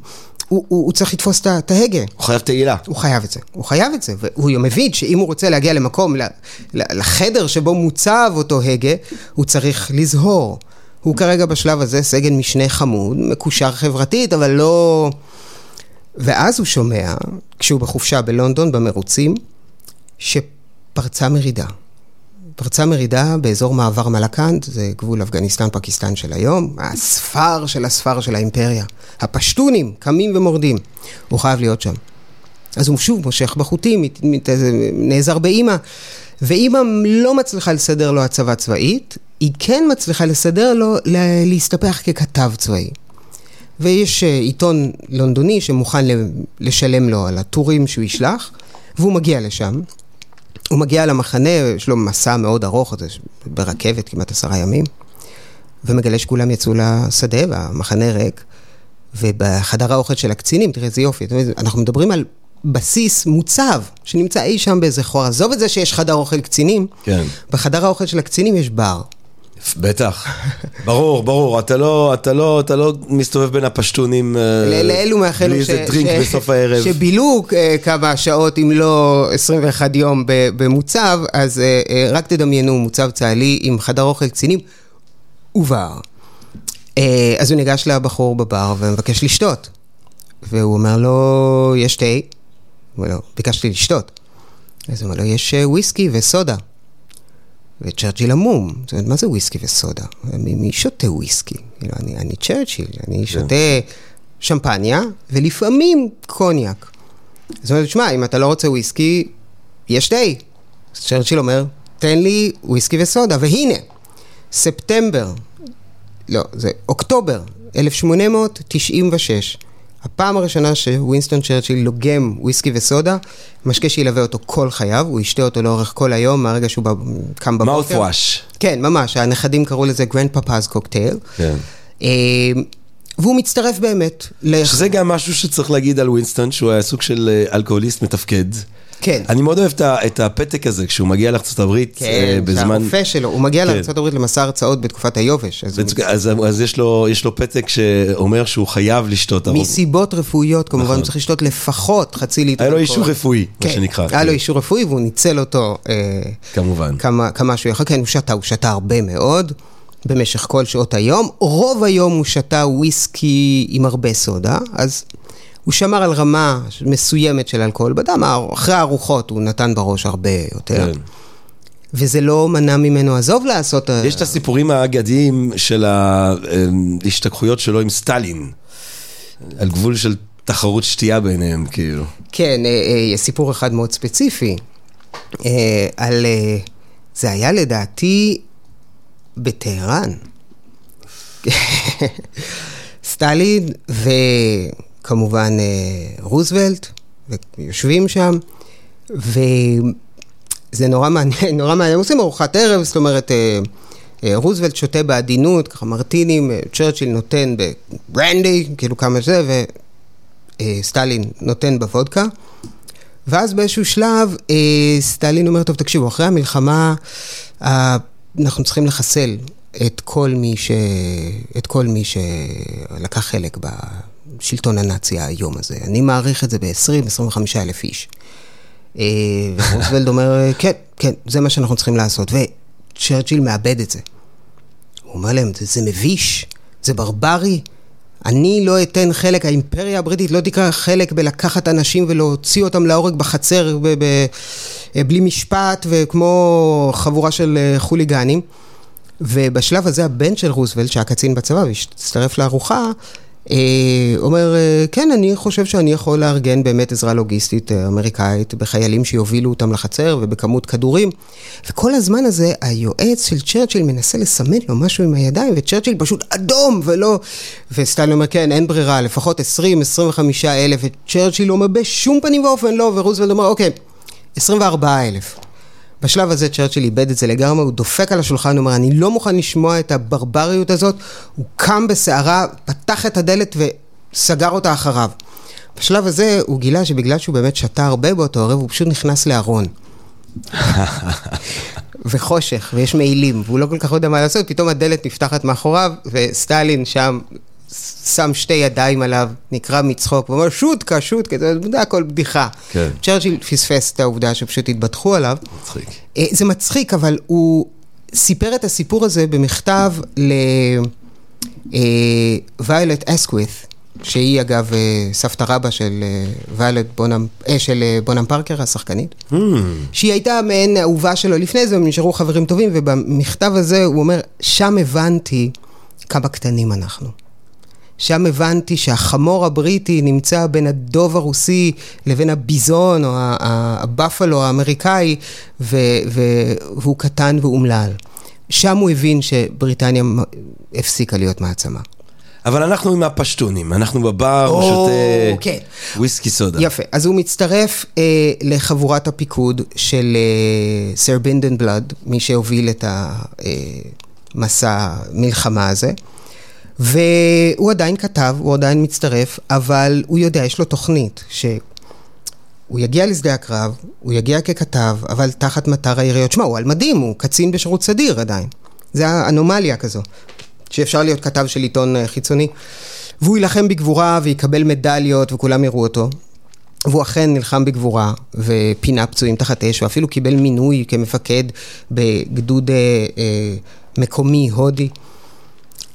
הוא, הוא, הוא צריך לתפוס את ההגה. הוא חייב תהילה. הוא חייב את זה, הוא חייב את זה. והוא מבין שאם הוא רוצה להגיע למקום, לחדר שבו מוצב אותו הגה, הוא צריך לזהור. הוא כרגע בשלב הזה סגן משנה חמוד, מקושר חברתית, אבל לא... ואז הוא שומע, כשהוא בחופשה בלונדון, במרוצים, שפרצה מרידה. פרצה מרידה באזור מעבר מלקנד, זה גבול אפגניסטן-פקיסטן של היום, הספר של הספר של האימפריה. הפשטונים קמים ומורדים, הוא חייב להיות שם. אז הוא שוב מושך בחוטים, נעזר באימא, ואימא לא מצליחה לסדר לו הצבה צבאית, היא כן מצליחה לסדר לו להסתפח ככתב צבאי. ויש אה, עיתון לונדוני שמוכן לשלם לו על הטורים שהוא ישלח, והוא מגיע לשם. הוא מגיע למחנה, יש לו מסע מאוד ארוך, זה ברכבת כמעט עשרה ימים, ומגלה שכולם יצאו לשדה והמחנה ריק, ובחדר האוכל של הקצינים, תראה איזה יופי, אנחנו מדברים על בסיס מוצב, שנמצא אי שם באיזה חור, עזוב את זה שיש חדר אוכל קצינים, כן. בחדר האוכל של הקצינים יש בר. בטח, <laughs> ברור, ברור, אתה לא, אתה לא, אתה לא מסתובב בין הפשטונים אה, לאלו מאחלו בלי איזה דרינק בסוף הערב. שבילו אה, כמה שעות, אם לא 21 יום במוצב, אז אה, רק תדמיינו מוצב צה"לי עם חדר אוכל קצינים ובר. אז הוא ניגש לבחור בבר ומבקש לשתות. והוא אומר לו, יש תה? הוא אומר לו, ביקשתי לשתות. אז הוא אומר לו, יש וויסקי וסודה. וצ'רצ'יל עמום, זאת אומרת, מה זה וויסקי וסודה? מי, מי שותה וויסקי? כאילו, אני, אני צ'רצ'יל, אני כן. שותה שמפניה, ולפעמים קוניאק. זאת אומרת, שמע, אם אתה לא רוצה וויסקי, יש תה. אז צ'רצ'יל אומר, תן לי וויסקי וסודה, והנה, ספטמבר, לא, זה אוקטובר 1896. הפעם הראשונה שווינסטון צ'רצ'יל לוגם וויסקי וסודה, משקה שילווה אותו כל חייו, הוא ישתה אותו לאורך כל היום, מהרגע שהוא קם בבוקר. mouthwash. כן, ממש, הנכדים קראו לזה grandpapa's cocktail. כן. אה, והוא מצטרף באמת. שזה גם משהו שצריך להגיד על ווינסטון, שהוא היה סוג של אה, אלכוהוליסט מתפקד. כן. אני מאוד אוהב את הפתק הזה, כשהוא מגיע לארצות הברית, אה, כן, בזמן... שהרופא שלו, הוא מגיע כן. לארה"ב למסע הרצאות בתקופת היובש. אז הוא בצ- אז, אז יש, לו, יש לו פתק שאומר שהוא חייב לשתות. מסיבות רפואיות, כמובן, נכון. הוא צריך לשתות לפחות חצי ליטר. היה לו. אישור רפואי, מה כן, שנקרא. היה לו כן. אישור רפואי והוא ניצל אותו אה, כמובן. כמה, כמה שהוא יכול. כן, הוא שתה, הוא שתה הרבה מאוד במשך כל שעות היום. רוב היום הוא שתה וויסקי עם הרבה סודה, אז הוא שמר על רמה מסוימת של אלכוהול בדם. אחרי הארוחות הוא נתן בראש הרבה יותר. כן. וזה לא מנע ממנו, עזוב לעשות... אה, יש את הסיפורים האגדיים של ההשתכחויות שלו עם סטלין, על גבול של תחרות שתייה ביניהם, כאילו. כן, אה, אה, סיפור אחד מאוד ספציפי, על... זה היה לדעתי בטהרן. <laughs> סטלין וכמובן אה, רוזוולט, ויושבים שם, וזה נורא מעניין, <laughs> נורא מעניין, עושים ארוחת ערב, זאת אומרת, אה, אה, רוזוולט שותה בעדינות, ככה מרטינים, צ'רצ'יל נותן בברנדי, כאילו כמה זה, וסטלין נותן בוודקה. ואז באיזשהו שלב, סטלין אומר, טוב, תקשיבו, אחרי המלחמה, אנחנו צריכים לחסל את כל מי, ש... את כל מי שלקח חלק בשלטון הנאצי היום הזה. אני מעריך את זה ב-20-25 אלף איש. אה, ורוזוולד אומר, כן, כן, זה מה שאנחנו צריכים לעשות. וצ'רצ'יל מאבד את זה. הוא אומר להם, זה, זה מביש, זה ברברי. אני לא אתן חלק, האימפריה הבריטית לא תיקח חלק בלקחת אנשים ולהוציא אותם להורג בחצר ב- ב- בלי משפט וכמו חבורה של אה, חוליגנים. ובשלב הזה הבן של רוזוולט, שהיה קצין בצבא והצטרף לארוחה, אה, אומר, אה, כן, אני חושב שאני יכול לארגן באמת עזרה לוגיסטית אה, אמריקאית בחיילים שיובילו אותם לחצר ובכמות כדורים. וכל הזמן הזה היועץ של צ'רצ'יל מנסה לסמן לו משהו עם הידיים, וצ'רצ'יל פשוט אדום ולא... וסטלין אומר, כן, אין ברירה, לפחות 20-25 אלף, וצ'רצ'יל אומר, בשום פנים ואופן לא, ורוזוולט אומר, אוקיי, 24 אלף. בשלב הזה צ'רצ'יל איבד את זה לגמרי, הוא דופק על השולחן, אומר, אני לא מוכן לשמוע את הברבריות הזאת, הוא קם בסערה, פתח את הדלת וסגר אותה אחריו. בשלב הזה הוא גילה שבגלל שהוא באמת שתה הרבה באותו ערב, הוא פשוט נכנס לארון. <laughs> וחושך, ויש מעילים, והוא לא כל כך יודע מה לעשות, פתאום הדלת נפתחת מאחוריו, וסטלין שם שם שתי ידיים עליו, נקרע מצחוק, ואומר שותקה, שותקה, זה הכל בדיחה. כן. צ'רצ'יל פספס את העובדה שפשוט התבדחו עליו. מצחיק. אה, זה מצחיק, אבל הוא סיפר את הסיפור הזה במכתב לוויולט אסקווית, שהיא אגב אה, סבתא רבא של אה, ויולט בונם, אה, של אה, בונם פארקר, השחקנית. Hmm. שהיא הייתה מעין אהובה שלו לפני זה, הם נשארו חברים טובים, ובמכתב הזה הוא אומר, שם הבנתי כמה קטנים אנחנו. שם הבנתי שהחמור הבריטי נמצא בין הדוב הרוסי לבין הביזון או הבפלו האמריקאי, ו- והוא קטן ואומלל. שם הוא הבין שבריטניה הפסיקה להיות מעצמה. אבל אנחנו עם הפשטונים, אנחנו בבר, הוא שותה כן. וויסקי סודה. יפה, אז הוא מצטרף אה, לחבורת הפיקוד של אה, סר בינדן בלאד, מי שהוביל את המסע מלחמה הזה. והוא עדיין כתב, הוא עדיין מצטרף, אבל הוא יודע, יש לו תוכנית, שהוא יגיע לשדה הקרב, הוא יגיע ככתב, אבל תחת מטר היריות. שמע, הוא על מדים, הוא קצין בשירות סדיר עדיין. זה אנומליה כזו, שאפשר להיות כתב של עיתון אה, חיצוני. והוא יילחם בגבורה ויקבל מדליות וכולם יראו אותו. והוא אכן נלחם בגבורה ופינה פצועים תחת אש, הוא אפילו קיבל מינוי כמפקד בגדוד אה, אה, מקומי הודי.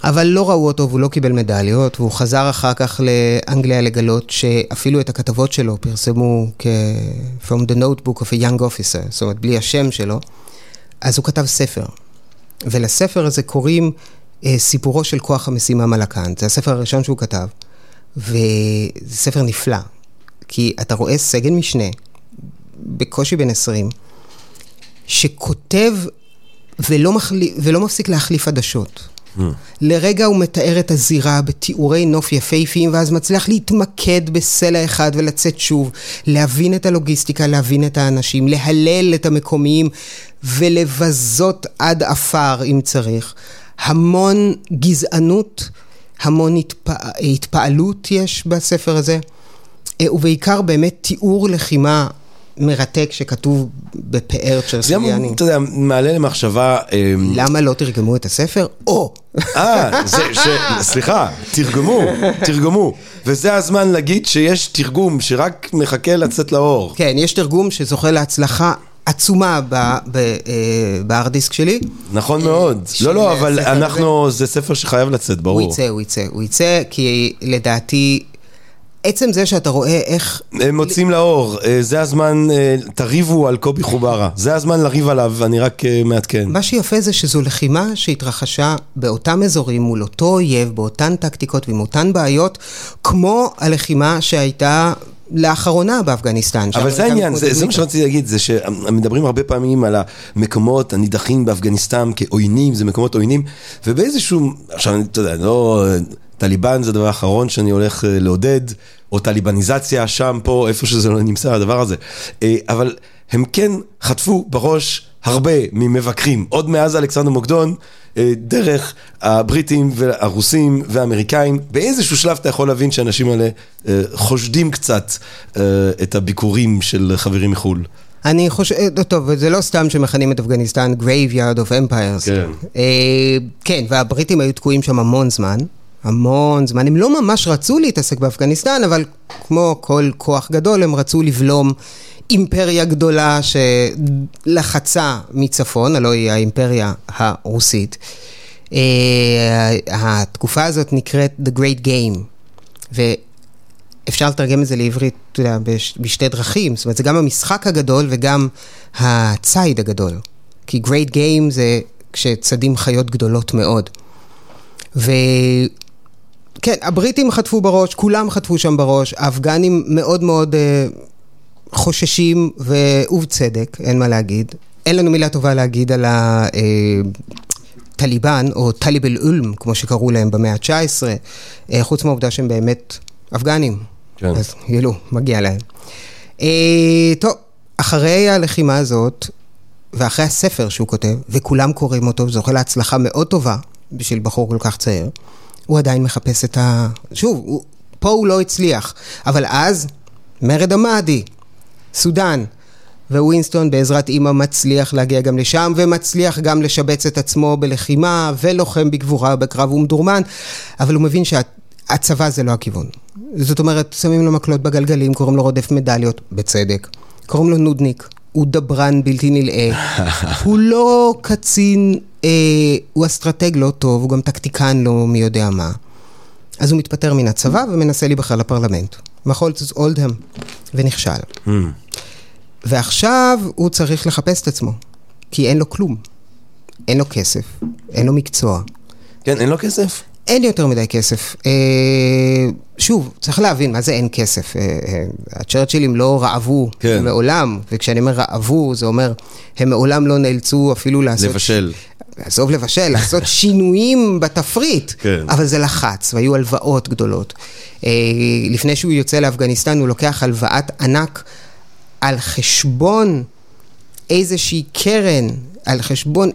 אבל לא ראו אותו והוא לא קיבל מדליות, והוא חזר אחר כך לאנגליה לגלות שאפילו את הכתבות שלו פרסמו כ- From the notebook of a young officer, זאת אומרת בלי השם שלו, אז הוא כתב ספר. ולספר הזה קוראים אה, סיפורו של כוח המשימה מלקן, זה הספר הראשון שהוא כתב, וזה ספר נפלא, כי אתה רואה סגן משנה, בקושי בן 20, שכותב ולא, מחלי, ולא מפסיק להחליף עדשות. לרגע הוא מתאר את הזירה בתיאורי נוף יפהפיים, ואז מצליח להתמקד בסלע אחד ולצאת שוב, להבין את הלוגיסטיקה, להבין את האנשים, להלל את המקומיים ולבזות עד עפר אם צריך. המון גזענות, המון התפע... התפעלות יש בספר הזה, ובעיקר באמת תיאור לחימה מרתק שכתוב בפאר צ'רצ'ליאני. אתה יודע, מעלה למחשבה... אמ, למה לא תרגמו את הספר? או! אה, זה, ש... סליחה, תרגמו, תרגמו. וזה הזמן להגיד שיש תרגום שרק מחכה לצאת לאור. כן, יש תרגום שזוכה להצלחה עצומה אה, בהארד דיסק שלי. נכון מאוד. של לא, לא, אבל הספר אנחנו, זה ספר שחייב לצאת, הוא ברור. יצא, הוא יצא, הוא יצא, כי לדעתי, עצם זה שאתה רואה איך... הם מוצאים לאור, אה, זה הזמן, אה, תריבו על קובי חוברה. זה הזמן לריב עליו, אני רק אה, מעדכן. מה שיפה זה שזו לחימה שהתרחשה באותם אזורים, מול אותו אויב, באותן טקטיקות ועם אותן בעיות, כמו הלחימה שהייתה לאחרונה באפגניסטן. אבל זה העניין, זה, זה מה. שרציתי להגיד, זה שמדברים הרבה פעמים על המקומות הנידחים באפגניסטן כעוינים, זה מקומות עוינים, ובאיזשהו, עכשיו, אתה יודע, לא, טליבן זה הדבר האחרון שאני הולך אה, לעודד, או טליבניזציה שם, פה, איפה שזה לא נמצא, הדבר הזה. אה, אבל הם כן חטפו בראש הרבה ממבקרים, עוד מאז אלכסנדר מוקדון, אה, דרך הבריטים והרוסים והאמריקאים, באיזשהו שלב אתה יכול להבין שהאנשים האלה חושדים קצת את הביקורים של חברים מחו"ל. אני חושב, אה, טוב, זה לא סתם שמכנים את אפגניסטן graveyard of empires. כן. אה, כן, והבריטים היו תקועים שם המון זמן, המון זמן. הם לא ממש רצו להתעסק באפגניסטן, אבל כמו כל כוח גדול, הם רצו לבלום אימפריה גדולה שלחצה מצפון, הלוא היא האימפריה הרוסית. אה, התקופה הזאת נקראת The Great Game. ו... אפשר לתרגם את זה לעברית, אתה יודע, בש, בשתי דרכים. זאת אומרת, זה גם המשחק הגדול וגם הציד הגדול. כי Great Game זה כשצדים חיות גדולות מאוד. וכן, הבריטים חטפו בראש, כולם חטפו שם בראש, האפגנים מאוד מאוד אה, חוששים, ו... ובצדק, אין מה להגיד. אין לנו מילה טובה להגיד על הטליבן, או טליב אל-אולם, כמו שקראו להם במאה ה-19, אה, חוץ מהעובדה שהם באמת אפגנים. כן. אז ילו, מגיע להם. אה, טוב, אחרי הלחימה הזאת, ואחרי הספר שהוא כותב, וכולם קוראים אותו, וזוכה להצלחה מאוד טובה בשביל בחור כל כך צעיר, הוא עדיין מחפש את ה... שוב, הוא... פה הוא לא הצליח, אבל אז, מרד המהדי, סודאן, ווינסטון בעזרת אימא מצליח להגיע גם לשם, ומצליח גם לשבץ את עצמו בלחימה, ולוחם בגבורה בקרב אום דורמן, אבל הוא מבין שהצבא זה לא הכיוון. זאת אומרת, שמים לו מקלות בגלגלים, קוראים לו רודף מדליות, בצדק. קוראים לו נודניק, הוא דברן בלתי נלאה. <laughs> הוא לא קצין, אה, הוא אסטרטג לא טוב, הוא גם טקטיקן לא מי יודע מה. אז הוא מתפטר מן הצבא ומנסה להיבחר לפרלמנט. ממחוז אולדהם, ונכשל. Mm. ועכשיו הוא צריך לחפש את עצמו, כי אין לו כלום. אין לו כסף, אין לו מקצוע, כן, אין לו כסף? אין יותר מדי כסף. אה, שוב, צריך להבין, מה זה אין כסף? אה, אה, הצ'רצ'ילים לא רעבו כן. מעולם, וכשאני אומר רעבו, זה אומר, הם מעולם לא נאלצו אפילו לעשות... לבשל. עזוב לבשל, לעשות <laughs> שינויים בתפריט. כן. אבל זה לחץ, והיו הלוואות גדולות. אה, לפני שהוא יוצא לאפגניסטן, הוא לוקח הלוואת ענק על חשבון איזושהי קרן, על חשבון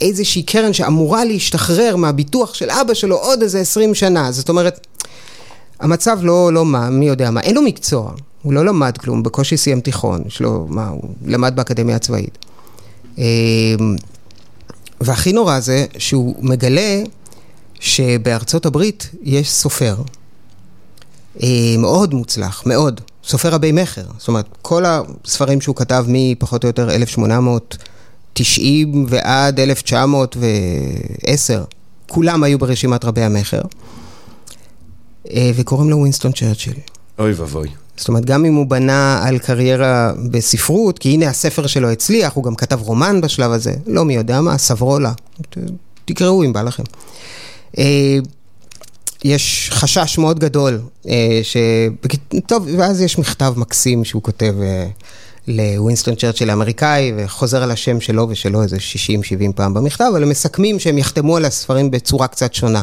איזושהי קרן שאמורה להשתחרר מהביטוח של אבא שלו עוד איזה 20 שנה. זאת אומרת, המצב לא, לא מה, מי יודע מה, אין לו מקצוע, הוא לא למד כלום, בקושי סיים תיכון, יש לו, מה, הוא למד באקדמיה הצבאית. אה, והכי נורא זה שהוא מגלה שבארצות הברית יש סופר אה, מאוד מוצלח, מאוד, סופר רבי מכר. זאת אומרת, כל הספרים שהוא כתב מפחות או יותר 1890 ועד 1910, כולם היו ברשימת רבי המכר, וקוראים לו ווינסטון צ'רצ'יל. אוי ואבוי. זאת אומרת, גם אם הוא בנה על קריירה בספרות, כי הנה הספר שלו הצליח, הוא גם כתב רומן בשלב הזה, לא מי יודע מה, סברולה, תקראו אם בא לכם. אה, יש חשש מאוד גדול, אה, ש... טוב, ואז יש מכתב מקסים שהוא כותב אה, לווינסטון צ'רצ'יל האמריקאי, וחוזר על השם שלו ושלו איזה 60-70 פעם במכתב, אבל הם מסכמים שהם יחתמו על הספרים בצורה קצת שונה.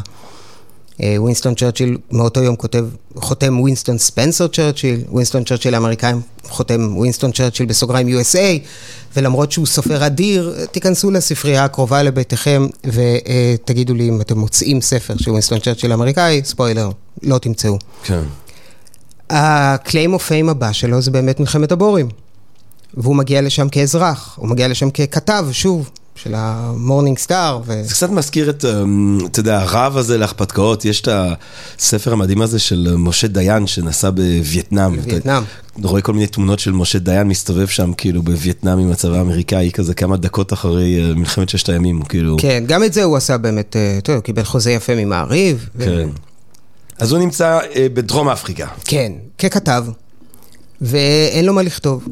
אה, ווינסטון צ'רצ'יל מאותו יום כותב, חותם ווינסטון ספנסר צ'רצ'יל, ווינסטון צ'רצ'יל האמריקאי חותם ווינסטון צ'רצ'יל בסוגריים USA, ולמרות שהוא סופר אדיר, תיכנסו לספרייה הקרובה לביתכם ותגידו לי אם אתם מוצאים ספר של ווינסטון צ'רצ'יל האמריקאי, ספוילר, לא תמצאו. כן. ה-claim of fame הבא שלו זה באמת מלחמת הבורים. והוא מגיע לשם כאזרח, הוא מגיע לשם ככתב, שוב, של המורנינג סטאר. ו... זה קצת מזכיר את, אמ, אתה יודע, הרעב הזה להרפתקאות, יש את הספר המדהים הזה של משה דיין שנסע בווייטנאם. בווייטנאם. אתה רואה כל מיני תמונות של משה דיין מסתובב שם כאילו בווייטנאם עם הצבא האמריקאי כזה כמה דקות אחרי אה, מלחמת ששת הימים, כאילו. כן, גם את זה הוא עשה באמת, אה, אתה יודע, הוא קיבל חוזה יפה ממעריב. ו- כן. אז הוא נמצא אה, בדרום אפריקה. כן, ככתב, ואין לו מה לכתוב.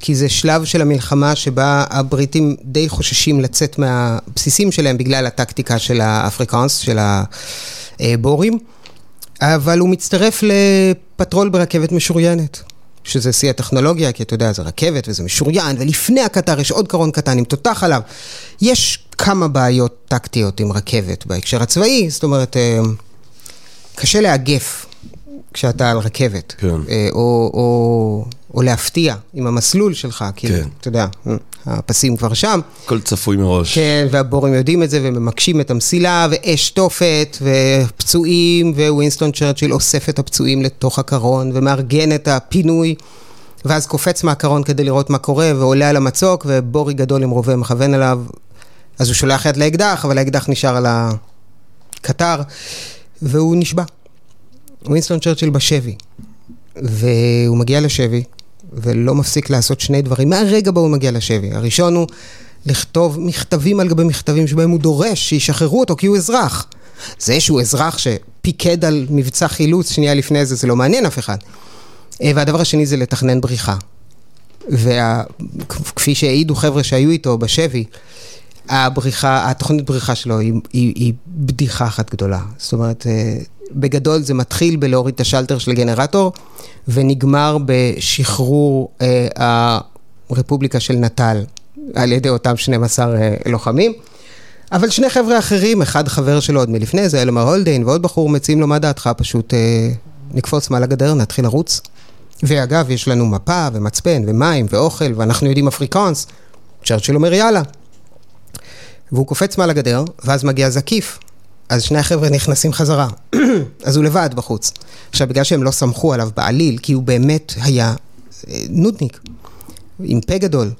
כי זה שלב של המלחמה שבה הבריטים די חוששים לצאת מהבסיסים שלהם בגלל הטקטיקה של האפריקאנס, של הבורים, אבל הוא מצטרף לפטרול ברכבת משוריינת. שזה שיא הטכנולוגיה, כי אתה יודע, זה רכבת וזה משוריין, ולפני הקטר יש עוד קרון קטן עם תותח עליו. יש כמה בעיות טקטיות עם רכבת בהקשר הצבאי, זאת אומרת, אה, קשה לאגף כשאתה על רכבת. כן. אה, או, או, או להפתיע עם המסלול שלך, כאילו, כן. אתה יודע, הפסים כבר שם. הכל צפוי מראש. כן, והבורים יודעים את זה וממקשים את המסילה, ואש תופת, ופצועים, ווינסטון צ'רצ'יל אוסף את הפצועים לתוך הקרון, ומארגן את הפינוי, ואז קופץ מהקרון כדי לראות מה קורה, ועולה על המצוק, ובורי גדול עם רובה מכוון עליו, אז הוא שולח יד לאקדח, אבל האקדח נשאר על הקטר, והוא נשבע. ווינסטון צ'רצ'יל בשבי, והוא מגיע לשבי, ולא מפסיק לעשות שני דברים מהרגע בו הוא מגיע לשבי. הראשון הוא לכתוב מכתבים על גבי מכתבים שבהם הוא דורש שישחררו אותו כי הוא אזרח. זה שהוא אזרח שפיקד על מבצע חילוץ שנייה לפני זה, זה לא מעניין אף אחד. אה, והדבר השני זה לתכנן בריחה. וכפי שהעידו חבר'ה שהיו איתו בשבי, הבריחה, התוכנית בריחה שלו היא, היא, היא בדיחה אחת גדולה. זאת אומרת, אה, בגדול זה מתחיל בלהוריד את השלטר של הגנרטור, ונגמר בשחרור אה, הרפובליקה של נטל על ידי אותם 12 אה, לוחמים. אבל שני חבר'ה אחרים, אחד חבר שלו עוד מלפני זה, אלמר הולדיין, ועוד בחור מציעים לו מה דעתך, פשוט אה, נקפוץ מעל הגדר, נתחיל לרוץ. ואגב, יש לנו מפה ומצפן ומים ואוכל, ואנחנו יודעים אפריקאנס. צ'רצ'יל אומר יאללה. והוא קופץ מעל הגדר, ואז מגיע זקיף. אז שני החבר'ה נכנסים חזרה. <clears throat> אז הוא לבד בחוץ. עכשיו, בגלל שהם לא סמכו עליו בעליל, כי הוא באמת היה אה, נודניק, עם פה גדול,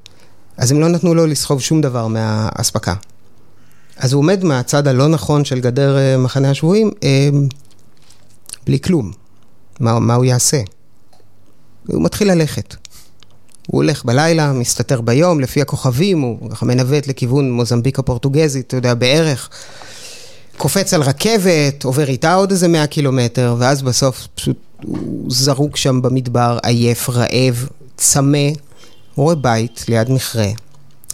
אז הם לא נתנו לו לסחוב שום דבר מהאספקה. אז הוא עומד מהצד הלא נכון של גדר אה, מחנה השבויים, אה, בלי כלום. מה, מה הוא יעשה? הוא מתחיל ללכת. הוא הולך בלילה, מסתתר ביום, לפי הכוכבים, הוא ככה מנווט לכיוון מוזמביק הפורטוגזית, אתה יודע, בערך. קופץ על רכבת, עובר איתה עוד איזה 100 קילומטר, ואז בסוף פשוט הוא זרוק שם במדבר, עייף, רעב, צמא, הוא רואה בית ליד מכרה,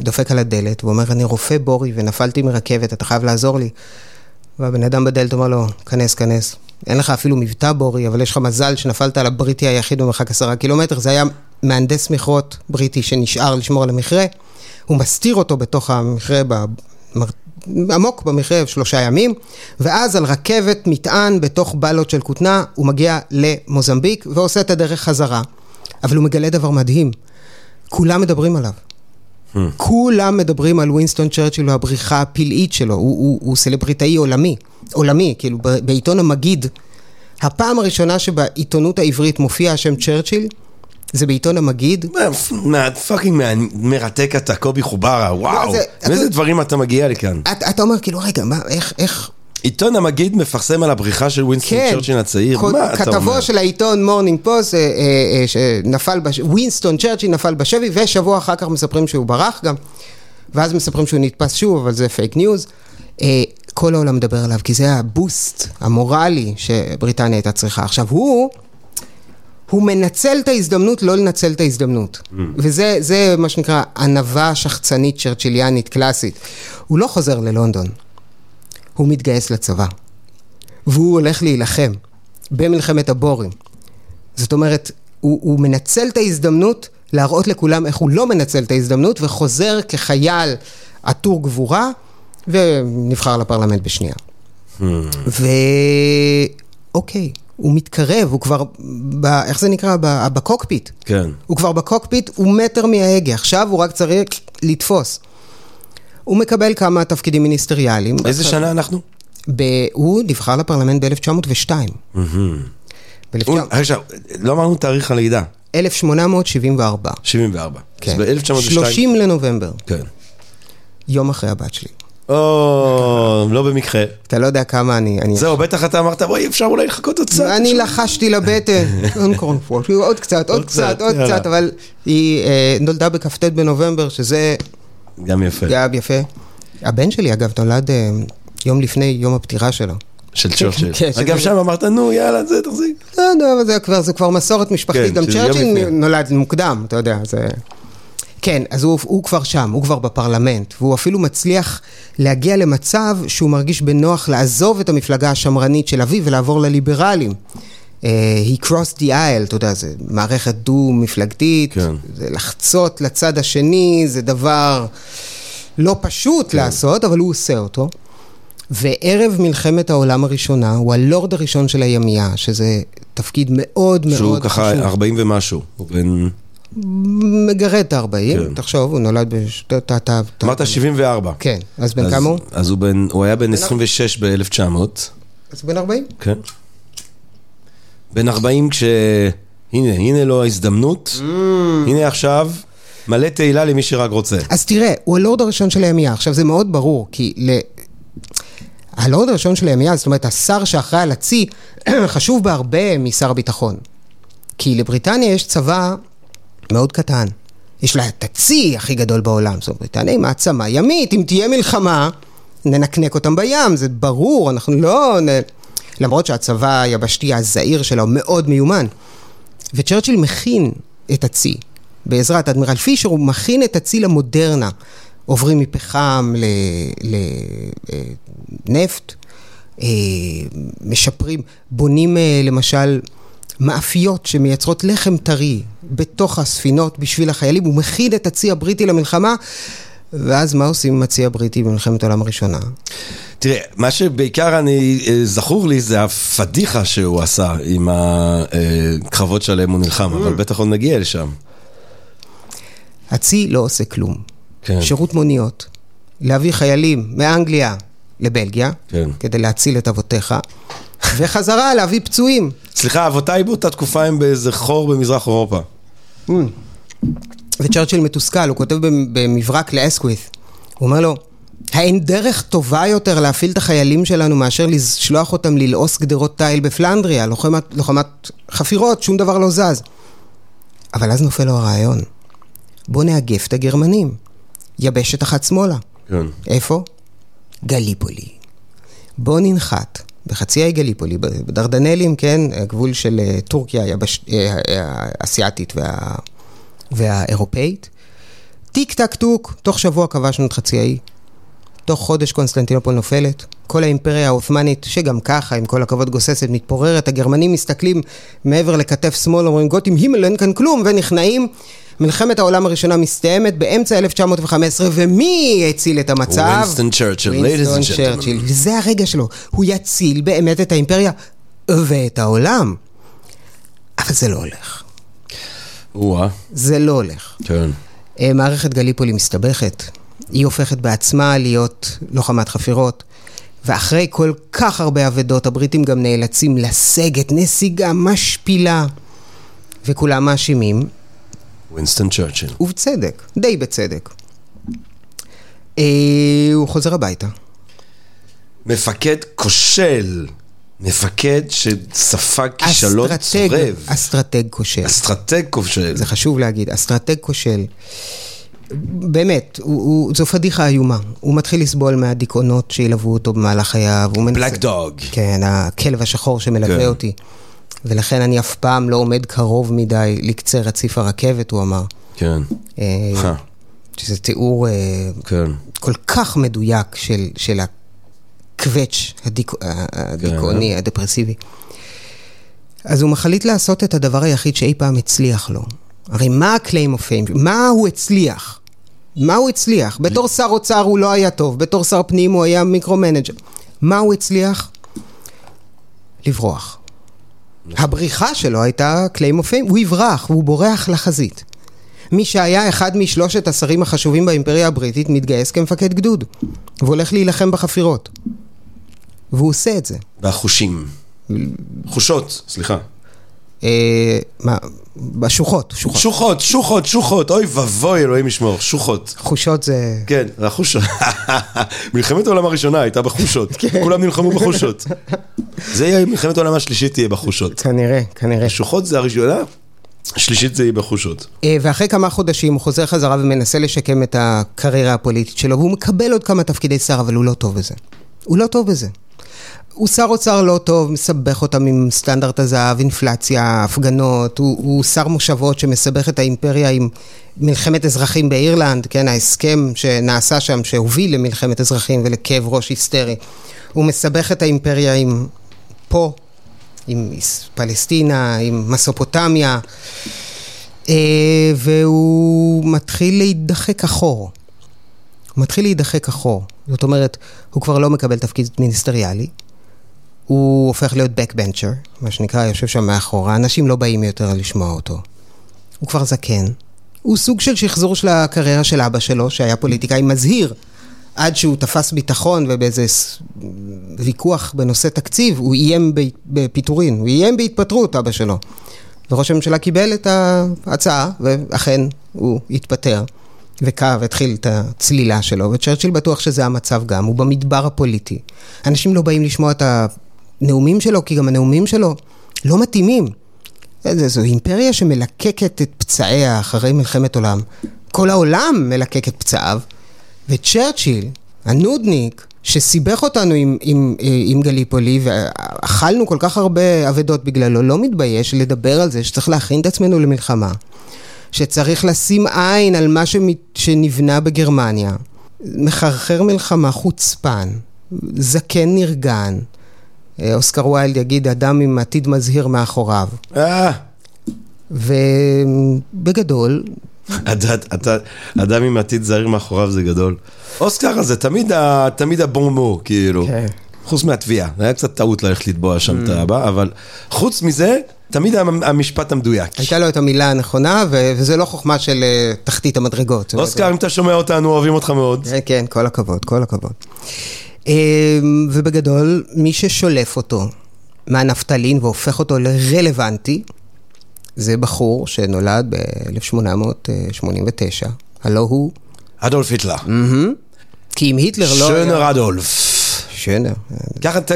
דופק על הדלת, ואומר, אני רופא בורי ונפלתי מרכבת, אתה חייב לעזור לי. והבן אדם בדלת אומר לו, כנס, כנס. אין לך אפילו מבטא בורי, אבל יש לך מזל שנפלת על הבריטי היחיד במרחק עשרה קילומטר, זה היה מהנדס מכרות בריטי שנשאר לשמור על המכרה. הוא מסתיר אותו בתוך המכרה. עמוק במכרה שלושה ימים, ואז על רכבת מטען בתוך באלות של כותנה, הוא מגיע למוזמביק ועושה את הדרך חזרה. אבל הוא מגלה דבר מדהים, כולם מדברים עליו. Hmm. כולם מדברים על ווינסטון צ'רצ'יל והבריחה הפלאית שלו, הוא, הוא, הוא סלבריטאי עולמי, עולמי, כאילו בעיתון המגיד. הפעם הראשונה שבעיתונות העברית מופיע השם צ'רצ'יל, זה בעיתון המגיד. fucking מרתק אתה, קובי חוברה, וואו, איזה דברים אתה מגיע לכאן. אתה אומר כאילו, רגע, מה, איך, איך... עיתון המגיד מפרסם על הבריחה של ווינסטון כן. צ'רצ'יל הצעיר, מה אתה אומר? כתבו של העיתון מורנינג פוסט, אה, שנפל, בש... ווינסטון צ'רצ'יל נפל בשבי, ושבוע אחר כך מספרים שהוא ברח גם, ואז מספרים שהוא נתפס שוב, אבל זה fake news. אה, כל העולם מדבר עליו, כי זה ה-boost המורלי שבריטניה הייתה צריכה. עכשיו, הוא... הוא מנצל את ההזדמנות לא לנצל את ההזדמנות. Mm. וזה זה מה שנקרא ענווה שחצנית צ'רצ'יליאנית קלאסית. הוא לא חוזר ללונדון, הוא מתגייס לצבא. והוא הולך להילחם במלחמת הבורים. זאת אומרת, הוא, הוא מנצל את ההזדמנות להראות לכולם איך הוא לא מנצל את ההזדמנות וחוזר כחייל עטור גבורה ונבחר לפרלמנט בשנייה. Hmm. ואוקיי, הוא מתקרב, הוא כבר, ב... איך זה נקרא? ב... בקוקפיט. כן. הוא כבר בקוקפיט, הוא מטר מההגה, עכשיו הוא רק צריך לתפוס. הוא מקבל כמה תפקידים מיניסטריאליים. איזה שנה אנחנו? ב... הוא נבחר לפרלמנט ב-1902. עכשיו, לא אמרנו תאריך הלידה. 1874. 74. כן. אז ב-1902... 30 לנובמבר, כן. יום אחרי הבת שלי. או, לא במקרה. אתה לא יודע כמה אני... אני זהו, בטח אתה אמרת, בואי, אפשר אולי לחכות עוד קצת. אני לחשתי לבטן, <laughs> עוד קצת, עוד קצת, עוד. קצת, אבל היא אה, נולדה בכ"ט בנובמבר, שזה גם יפה. גם יפה. הבן שלי, אגב, נולד אה, יום לפני יום הפטירה שלו. של צ'רצ'יל. כן, אגב, שזה- שם אמרת, נו, יאללה, זה תחזיק. לא יודע, אבל זה כבר, מסורת משפחתית, כן, גם צ'רצ'יל. נולד מוקדם, אתה יודע, זה... כן, אז הוא, הוא כבר שם, הוא כבר בפרלמנט, והוא אפילו מצליח להגיע למצב שהוא מרגיש בנוח לעזוב את המפלגה השמרנית של אביו ולעבור לליברלים. Uh, he crossed the aisle, אתה יודע, זה מערכת דו-מפלגתית, כן. זה לחצות לצד השני, זה דבר לא פשוט כן. לעשות, אבל הוא עושה אותו. וערב מלחמת העולם הראשונה, הוא הלורד הראשון של הימייה, שזה תפקיד מאוד מאוד שהוא ככה חשוב. 40 ומשהו. הוא בן... מגרד את ה-40, כן. תחשוב, הוא נולד בשנת... ה- אמרת 74. כן, אז בן כמה הוא? אז הוא בן... הוא היה בן 26 ב-1900. אז בן 40? כן. בן 40 כש... הנה, הנה לו ההזדמנות. Mm. הנה עכשיו, מלא תהילה למי שרק רוצה. אז תראה, הוא הלורד הראשון של הימייה. עכשיו, זה מאוד ברור, כי ל... הלורד הראשון של הימייה, זאת אומרת, השר שאחראי על הצי, <clears throat> חשוב בהרבה משר הביטחון. כי לבריטניה יש צבא מאוד קטן. יש לה את הצי הכי גדול בעולם. זאת אומרת, היא מעצמה ימית, אם תהיה מלחמה, ננקנק אותם בים, זה ברור, אנחנו לא... נ... למרות שהצבא היבשתי הזעיר שלה הוא מאוד מיומן. וצ'רצ'יל מכין את הצי. בעזרת אדמירל פישר הוא מכין את הצי למודרנה. עוברים מפחם לנפט, אה, משפרים, בונים אה, למשל מאפיות שמייצרות לחם טרי בתוך הספינות בשביל החיילים, הוא מכין את הצי הבריטי למלחמה, ואז מה עושים עם הצי הבריטי במלחמת העולם הראשונה? תראה, מה שבעיקר אני, אה, זכור לי זה הפדיחה שהוא עשה עם הקרבות שעליהם הוא נלחם, Mm. אבל בטח עוד נגיע לשם. הצי לא עושה כלום. כן. שירות מוניות, להביא חיילים מאנגליה לבלגיה, כן. כדי להציל את אבותיך, וחזרה להביא פצועים. סליחה, אבותיי באותה תקופה הם באיזה חור במזרח אירופה. וצ'רצ'יל מתוסכל, הוא כותב במ- במברק לאסקווית', הוא אומר לו, האין דרך טובה יותר להפעיל את החיילים שלנו מאשר לשלוח אותם ללעוס גדרות תיל בפלנדריה, לוחמת, לוחמת חפירות, שום דבר לא זז. אבל אז נופל לו הרעיון, בוא נאגף את הגרמנים, יבשת אחת שמאלה. כן. איפה? גליפולי. בוא ננחת בחצי האי גליפולי, בדרדנלים, כן, הגבול של אה, טורקיה היבש... אה, אה, האסייתית וה... והאירופאית. טיק טק טוק, תוך שבוע כבשנו את חצי האי. תוך חודש קונסטנטינופול נופלת. כל האימפריה העות'מאנית, שגם ככה, עם כל הכבוד גוססת, מתפוררת. הגרמנים מסתכלים מעבר לכתף שמאל, אומרים גוטים הימל, אין כאן כלום, ונכנעים. מלחמת העולם הראשונה מסתיימת באמצע 1915, ומי הציל את המצב? ווינסטון צ'רצ'יל, gentlemen. צ'רצ'יל, וזה הרגע שלו. הוא יציל באמת את האימפריה ואת העולם. אבל זה לא הולך. או-אה, זה לא הולך. כן. אה, מערכת גליפולי מסתבכת, היא הופכת בעצמה להיות לוחמת חפירות, ואחרי כל כך הרבה אבדות, הבריטים גם נאלצים לסגת נסיגה משפילה, וכולם מאשימים, ווינסטון צ'רצ'יל. ובצדק, די בצדק. אה, הוא חוזר הביתה. מפקד כושל. מפקד שספג כישלון צורב. אסטרטג כושל. אסטרטג כושל. זה חשוב להגיד, אסטרטג כושל. באמת, הוא, הוא, זו פדיחה איומה. הוא מתחיל לסבול מהדיכאונות שילוו אותו במהלך חייו. בלק דוג. כן, הכלב השחור שמלווה כן. אותי. ולכן אני אף פעם לא עומד קרוב מדי לקצה רציף הרכבת, הוא אמר. כן. אה, אה, שזה תיאור אה, כן. כל כך מדויק של, של הקווץ' הדיכ... הדיכאוני, הדפרסיבי. אז הוא מחליט לעשות את הדבר היחיד שאי פעם הצליח לו. הרי מה ה-claim of fame? מה הוא הצליח? מה הוא הצליח? בתור שר אוצר הוא לא היה טוב, בתור שר פנים הוא היה micro-manager. מה הוא הצליח? לברוח. הבריחה שלו הייתה of fame, הוא יברח, והוא בורח לחזית. מי שהיה אחד משלושת השרים החשובים באימפריה הבריטית מתגייס כמפקד גדוד, והולך להילחם בחפירות. והוא עושה את זה. והחושים. חושות, סליחה. אה, מה, בשוחות, שוחות. שוחות, שוחות, שוחות, אוי ואבוי, אלוהים ישמור, שוחות. חושות זה... כן, זה החושות. <laughs> מלחמת העולם הראשונה הייתה בחושות. <laughs> כן. כולם נלחמו בחושות. זה יהיה, מלחמת העולם השלישית תהיה בחושות. כנראה, כנראה. שוחות זה הראשונה, השלישית זה יהיה בחושות. אה, ואחרי כמה חודשים הוא חוזר חזרה ומנסה לשקם את הקריירה הפוליטית שלו, והוא מקבל עוד כמה תפקידי שר, אבל הוא לא טוב בזה. הוא לא טוב בזה. הוא שר אוצר לא טוב, מסבך אותם עם סטנדרט הזהב, אינפלציה, הפגנות, הוא, הוא שר מושבות שמסבך את האימפריה עם מלחמת אזרחים באירלנד, כן, ההסכם שנעשה שם, שהוביל למלחמת אזרחים ולכאב ראש היסטרי. הוא מסבך את האימפריה עם פה, עם פלסטינה, עם מסופוטמיה, אה, והוא מתחיל להידחק אחור. הוא מתחיל להידחק אחור. זאת אומרת, הוא כבר לא מקבל תפקיד מיניסטריאלי, הוא הופך להיות backbencher, מה שנקרא, יושב שם מאחורה, אנשים לא באים יותר לשמוע אותו. הוא כבר זקן. הוא סוג של שחזור של הקריירה של אבא שלו, שהיה פוליטיקאי מזהיר, עד שהוא תפס ביטחון ובאיזה ויכוח בנושא תקציב, הוא איים בפיטורין, הוא איים בהתפטרות, אבא שלו. וראש הממשלה קיבל את ההצעה, ואכן הוא התפטר. וקו התחיל את הצלילה שלו, וצ'רצ'יל בטוח שזה המצב גם, הוא במדבר הפוליטי. אנשים לא באים לשמוע את הנאומים שלו, כי גם הנאומים שלו לא מתאימים. זו אימפריה שמלקקת את פצעיה אחרי מלחמת עולם. כל העולם מלקק את פצעיו, וצ'רצ'יל, הנודניק, שסיבך אותנו עם, עם, עם גליפולי, ואכלנו כל כך הרבה אבדות בגללו, לא מתבייש לדבר על זה שצריך להכין את עצמנו למלחמה. שצריך לשים עין על מה שנבנה בגרמניה. מחרחר מלחמה חוצפן, זקן נרגן. אה, אוסקר ויילד יגיד, אדם עם עתיד מזהיר מאחוריו. אה. ובגדול... אדם עם עתיד זהיר מאחוריו זה גדול. אוסקר זה תמיד, תמיד הבונמו, כאילו. כן. חוץ מהתביעה, זה היה קצת טעות ללכת לתבוע שם את mm. הבא, אבל חוץ מזה, תמיד המשפט המדויק. הייתה לו את המילה הנכונה, וזה לא חוכמה של אה, תחתית המדרגות. אוסקר, אם אתה שומע אותנו, אוהבים אותך מאוד. כן, כן, כל הכבוד, כל הכבוד. אמ, ובגדול, מי ששולף אותו מהנפטלין והופך אותו לרלוונטי, זה בחור שנולד ב-1889, הלו הוא... אדולף היטלר. כי אם היטלר לא... שונר אדולף. שונר.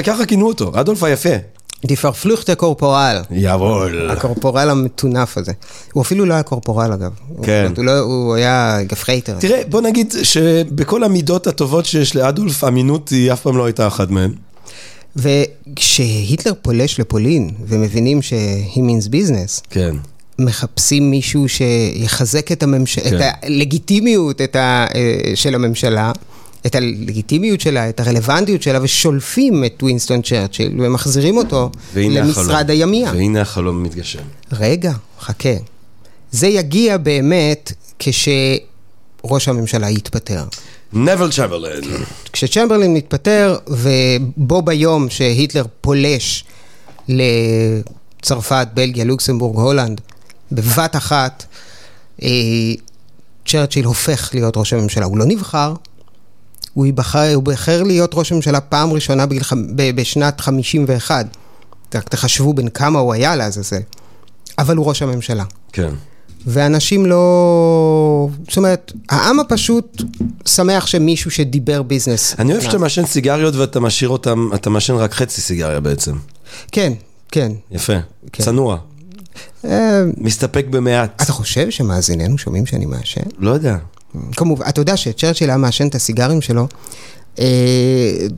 ככה כינו אותו, אדולף היפה. די פרפלוכטה קורפורל. יבול. הקורפורל המטונף הזה. הוא אפילו לא היה קורפורל אגב. כן. הוא, לא, הוא היה גפרייטר. תראה, בוא נגיד שבכל המידות הטובות שיש לאדולף, אמינות היא אף פעם לא הייתה אחת מהן. וכשהיטלר פולש לפולין, ומבינים ש-he means business, כן. מחפשים מישהו שיחזק את, הממש... כן. את הלגיטימיות את ה... אה, של הממשלה. את הלגיטימיות שלה, את הרלוונטיות שלה, ושולפים את ווינסטון צ'רצ'יל ומחזירים אותו למשרד הימייה. והנה החלום מתגשם. רגע, חכה. זה יגיע באמת כשראש הממשלה יתפטר. נבל צ'מברלין. כשצ'מברלין מתפטר, ובו ביום שהיטלר פולש לצרפת, בלגיה, לוקסמבורג, הולנד, בבת אחת, אה, צ'רצ'יל הופך להיות ראש הממשלה. הוא לא נבחר, הוא ייבחר, הוא בחר להיות ראש ממשלה פעם ראשונה בגיל, בשנת 51. רק תחשבו בין כמה הוא היה לעזאזל. אבל הוא ראש הממשלה. כן. ואנשים לא... זאת אומרת, העם הפשוט שמח שמישהו שדיבר ביזנס. אני אוהב שאתה מעשן סיגריות ואתה משאיר אותם, אתה מעשן רק חצי סיגריה בעצם. כן, כן. יפה, כן. צנוע. אה, מסתפק במעט. אתה חושב שמאזיננו שומעים שאני מעשן? לא יודע. כמובן, אתה יודע שצ'רצ'יל היה מעשן את הסיגרים שלו, אה,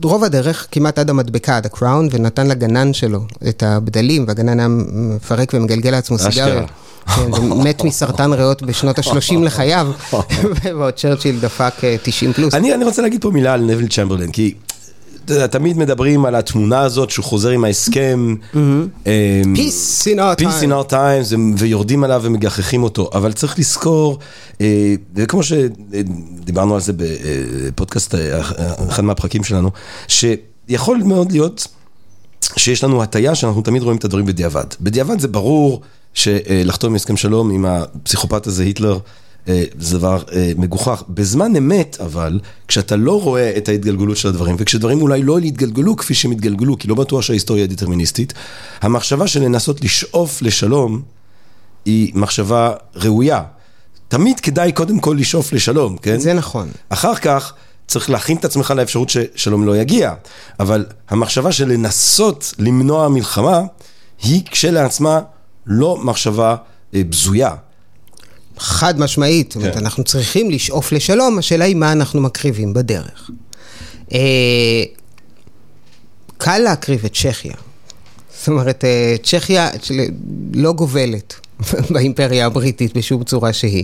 רוב הדרך, כמעט עד המדבקה, עד הקראון, ונתן לגנן שלו את הבדלים, והגנן היה מפרק ומגלגל לעצמו סיגריה. כן, מת מסרטן ריאות בשנות ה-30 לחייו, <laughs> <laughs> ועוד צ'רצ'יל דפק 90 אה, פלוס. אני רוצה להגיד פה מילה על נביל צ'מברלין, כי אתה יודע, תמיד מדברים על התמונה הזאת שהוא חוזר עם ההסכם. Mm-hmm. אמ, Peace in our time. Peace in our times, ויורדים עליו ומגחכים אותו. אבל צריך לזכור, אה, וכמו שדיברנו על זה בפודקאסט, אה, אחד מהפרקים שלנו, שיכול מאוד להיות שיש לנו הטיה שאנחנו תמיד רואים את הדברים בדיעבד. בדיעבד זה ברור שלחתום הסכם שלום עם הפסיכופת הזה, היטלר, זה דבר אה, מגוחך. בזמן אמת, אבל, כשאתה לא רואה את ההתגלגלות של הדברים, וכשדברים אולי לא יתגלגלו כפי שהם יתגלגלו, כי לא בטוח שההיסטוריה דטרמיניסטית, המחשבה של לנסות לשאוף לשלום היא מחשבה ראויה. תמיד כדאי קודם כל לשאוף לשלום, כן? זה נכון. אחר כך צריך להכין את עצמך לאפשרות ששלום לא יגיע, אבל המחשבה של לנסות למנוע מלחמה, היא כשלעצמה לא מחשבה אה, בזויה. חד משמעית, זאת אומרת, כן. אנחנו צריכים לשאוף לשלום, השאלה היא מה אנחנו מקריבים בדרך. אה, קל להקריב את צ'כיה. זאת אומרת, אה, צ'כיה לא גובלת <laughs> באימפריה הבריטית בשום צורה שהיא.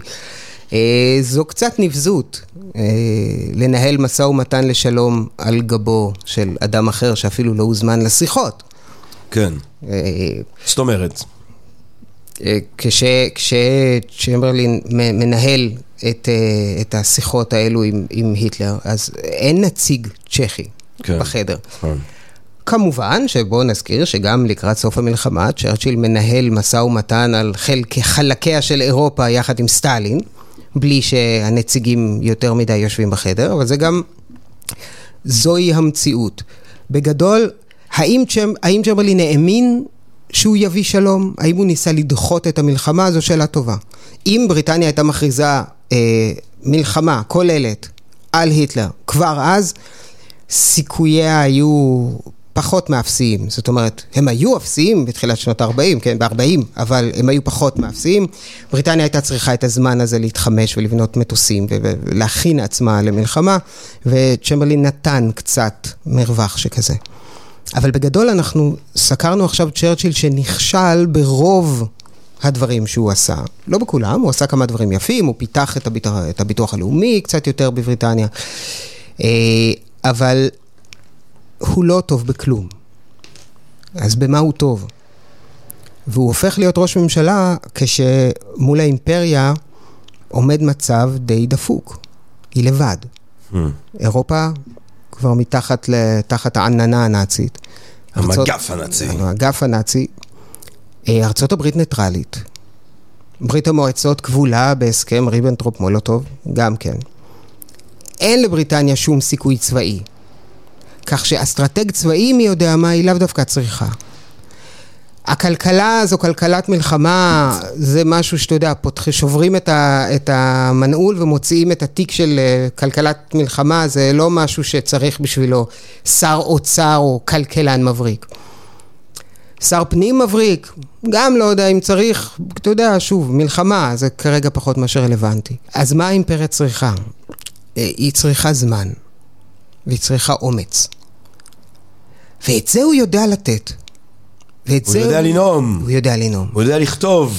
אה, זו קצת נבזות לנהל משא ומתן לשלום על גבו של אדם אחר שאפילו לא הוזמן לשיחות. כן. זאת אומרת, כש- כשצ'מברלין מ- מנהל את, אה, את השיחות האלו עם, עם היטלר, אז אין נציג צ'כי כן. בחדר. נכון. כמובן שבואו נזכיר שגם לקראת סוף המלחמה, צ'רצ'יל מנהל משא ומתן על חלק, חלקיה של אירופה יחד עם סטלין, בלי שהנציגים יותר מדי יושבים בחדר, אבל זה גם, זוהי המציאות. בגדול, האם, צ'מ, האם צ'מברלין האמין שהוא יביא שלום? האם הוא ניסה לדחות את המלחמה? זו שאלה טובה. אם בריטניה הייתה מכריזה אה, מלחמה כוללת על היטלר כבר אז, סיכוייה היו פחות מאפסיים. זאת אומרת, הם היו אפסיים בתחילת שנות ה-40, כן, ב-40, אבל הם היו פחות מאפסיים. בריטניה הייתה צריכה את הזמן הזה להתחמש ולבנות מטוסים ולהכין עצמה למלחמה, וצ'מברלין נתן קצת מרווח שכזה. אבל בגדול אנחנו סקרנו עכשיו צ'רצ'יל שנכשל ברוב הדברים שהוא עשה. לא בכולם, הוא עשה כמה דברים יפים, הוא פיתח את הביטוח, את הביטוח הלאומי קצת יותר בבריטניה, אה, אבל הוא לא טוב בכלום. אז במה הוא טוב? והוא הופך להיות ראש ממשלה כשמול האימפריה עומד מצב די דפוק. היא לבד. Hmm. אירופה כבר מתחת תחת העננה הנאצית. ארצות- המגף הנאצי. המגף הנאצי. אה, ארצות הברית ניטרלית. ברית המועצות כבולה בהסכם ריבנטרופ מולוטוב, גם כן. אין לבריטניה שום סיכוי צבאי. כך שאסטרטג צבאי, מי יודע מה, היא לאו דווקא צריכה. הכלכלה זו כלכלת מלחמה, זה משהו שאתה יודע, פותח, שוברים את, ה, את המנעול ומוציאים את התיק של אה, כלכלת מלחמה, זה לא משהו שצריך בשבילו שר אוצר או כלכלן מבריק. שר פנים מבריק, גם לא יודע אם צריך, אתה יודע, שוב, מלחמה, זה כרגע פחות מאשר רלוונטי. אז מה האימפריה צריכה? אה, היא צריכה זמן, והיא צריכה אומץ. ואת זה הוא יודע לתת. ואת הוא זה יודע לנאום. הוא יודע לנאום. הוא יודע לכתוב.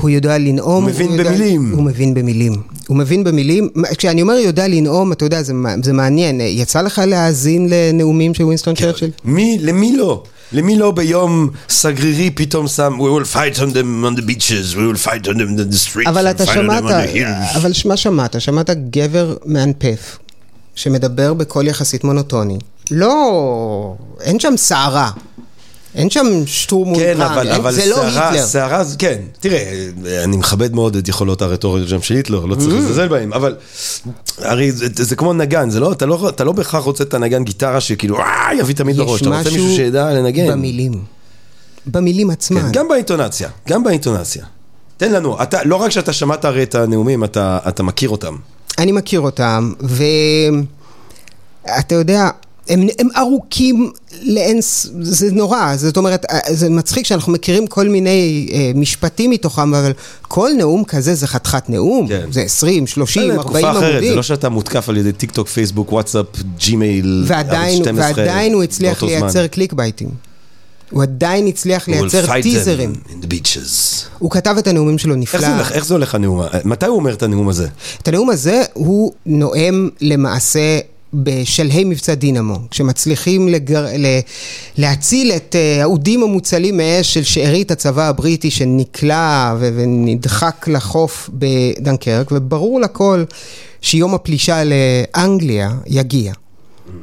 הוא יודע לנאום. הוא מבין יודע- במילים. הוא מבין במילים. הוא מבין במילים. כשאני אומר יודע לנאום, אתה יודע, זה, זה מעניין. יצא לך להאזין לנאומים של ווינסטון צ'רצ'יל? מי, למי לא? למי לא ביום סגרירי פתאום שם We will fight on them on the beaches, we will fight on them in the streets, אבל אתה on שמעת, on. אבל מה שמעת? שמעת גבר מאנפף, שמדבר בקול יחסית מונוטוני. לא, אין שם סערה. אין שם כן, אולטרן, אבל, אין- אבל זה לא סערה, היטלר. סערה, זה- כן, תראה, אני מכבד מאוד את יכולות הרטוריות של היטלר, לא צריך Mm. לזלזל בהם, אבל הרי זה, זה כמו נגן, זה לא, אתה, לא, אתה לא בהכרח רוצה את הנגן גיטרה שכאילו, אה, יביא תמיד לראש, אתה רוצה מישהו שידע לנגן. במילים. במילים עצמן. כן, גם באינטונציה, גם באינטונציה. תן לנו, אתה, לא רק שאתה שמעת הרי את הנאומים, אתה, אתה מכיר אותם. אני מכיר אותם, ואתה יודע, הם, הם ארוכים לאין, זה נורא, זאת אומרת, זה מצחיק שאנחנו מכירים כל מיני אה, משפטים מתוכם, אבל כל נאום כזה זה חתיכת נאום, כן. זה 20, 30, בסדר, 40 תקופה אחרת, עמודים. זה לא שאתה מותקף על ידי טיק טוק, פייסבוק, וואטסאפ, ג'ימייל, ועדיין, ערוץ 12, ועדיין הוא הצליח באותו זמן. לייצר קליק בייטים. הוא עדיין הצליח לייצר טיזרים. הוא כתב את הנאומים שלו איך נפלא. זה הולך, איך זה הולך הנאום? מתי הוא אומר את הנאום הזה? את הנאום הזה הוא נואם למעשה בשלהי מבצע דינמו, כשמצליחים לגר... להציל את אה, האודים המוצלים מאש של שארית הצבא הבריטי שנקלע ו... ונדחק לחוף בדנקרק, וברור לכל שיום הפלישה לאנגליה יגיע.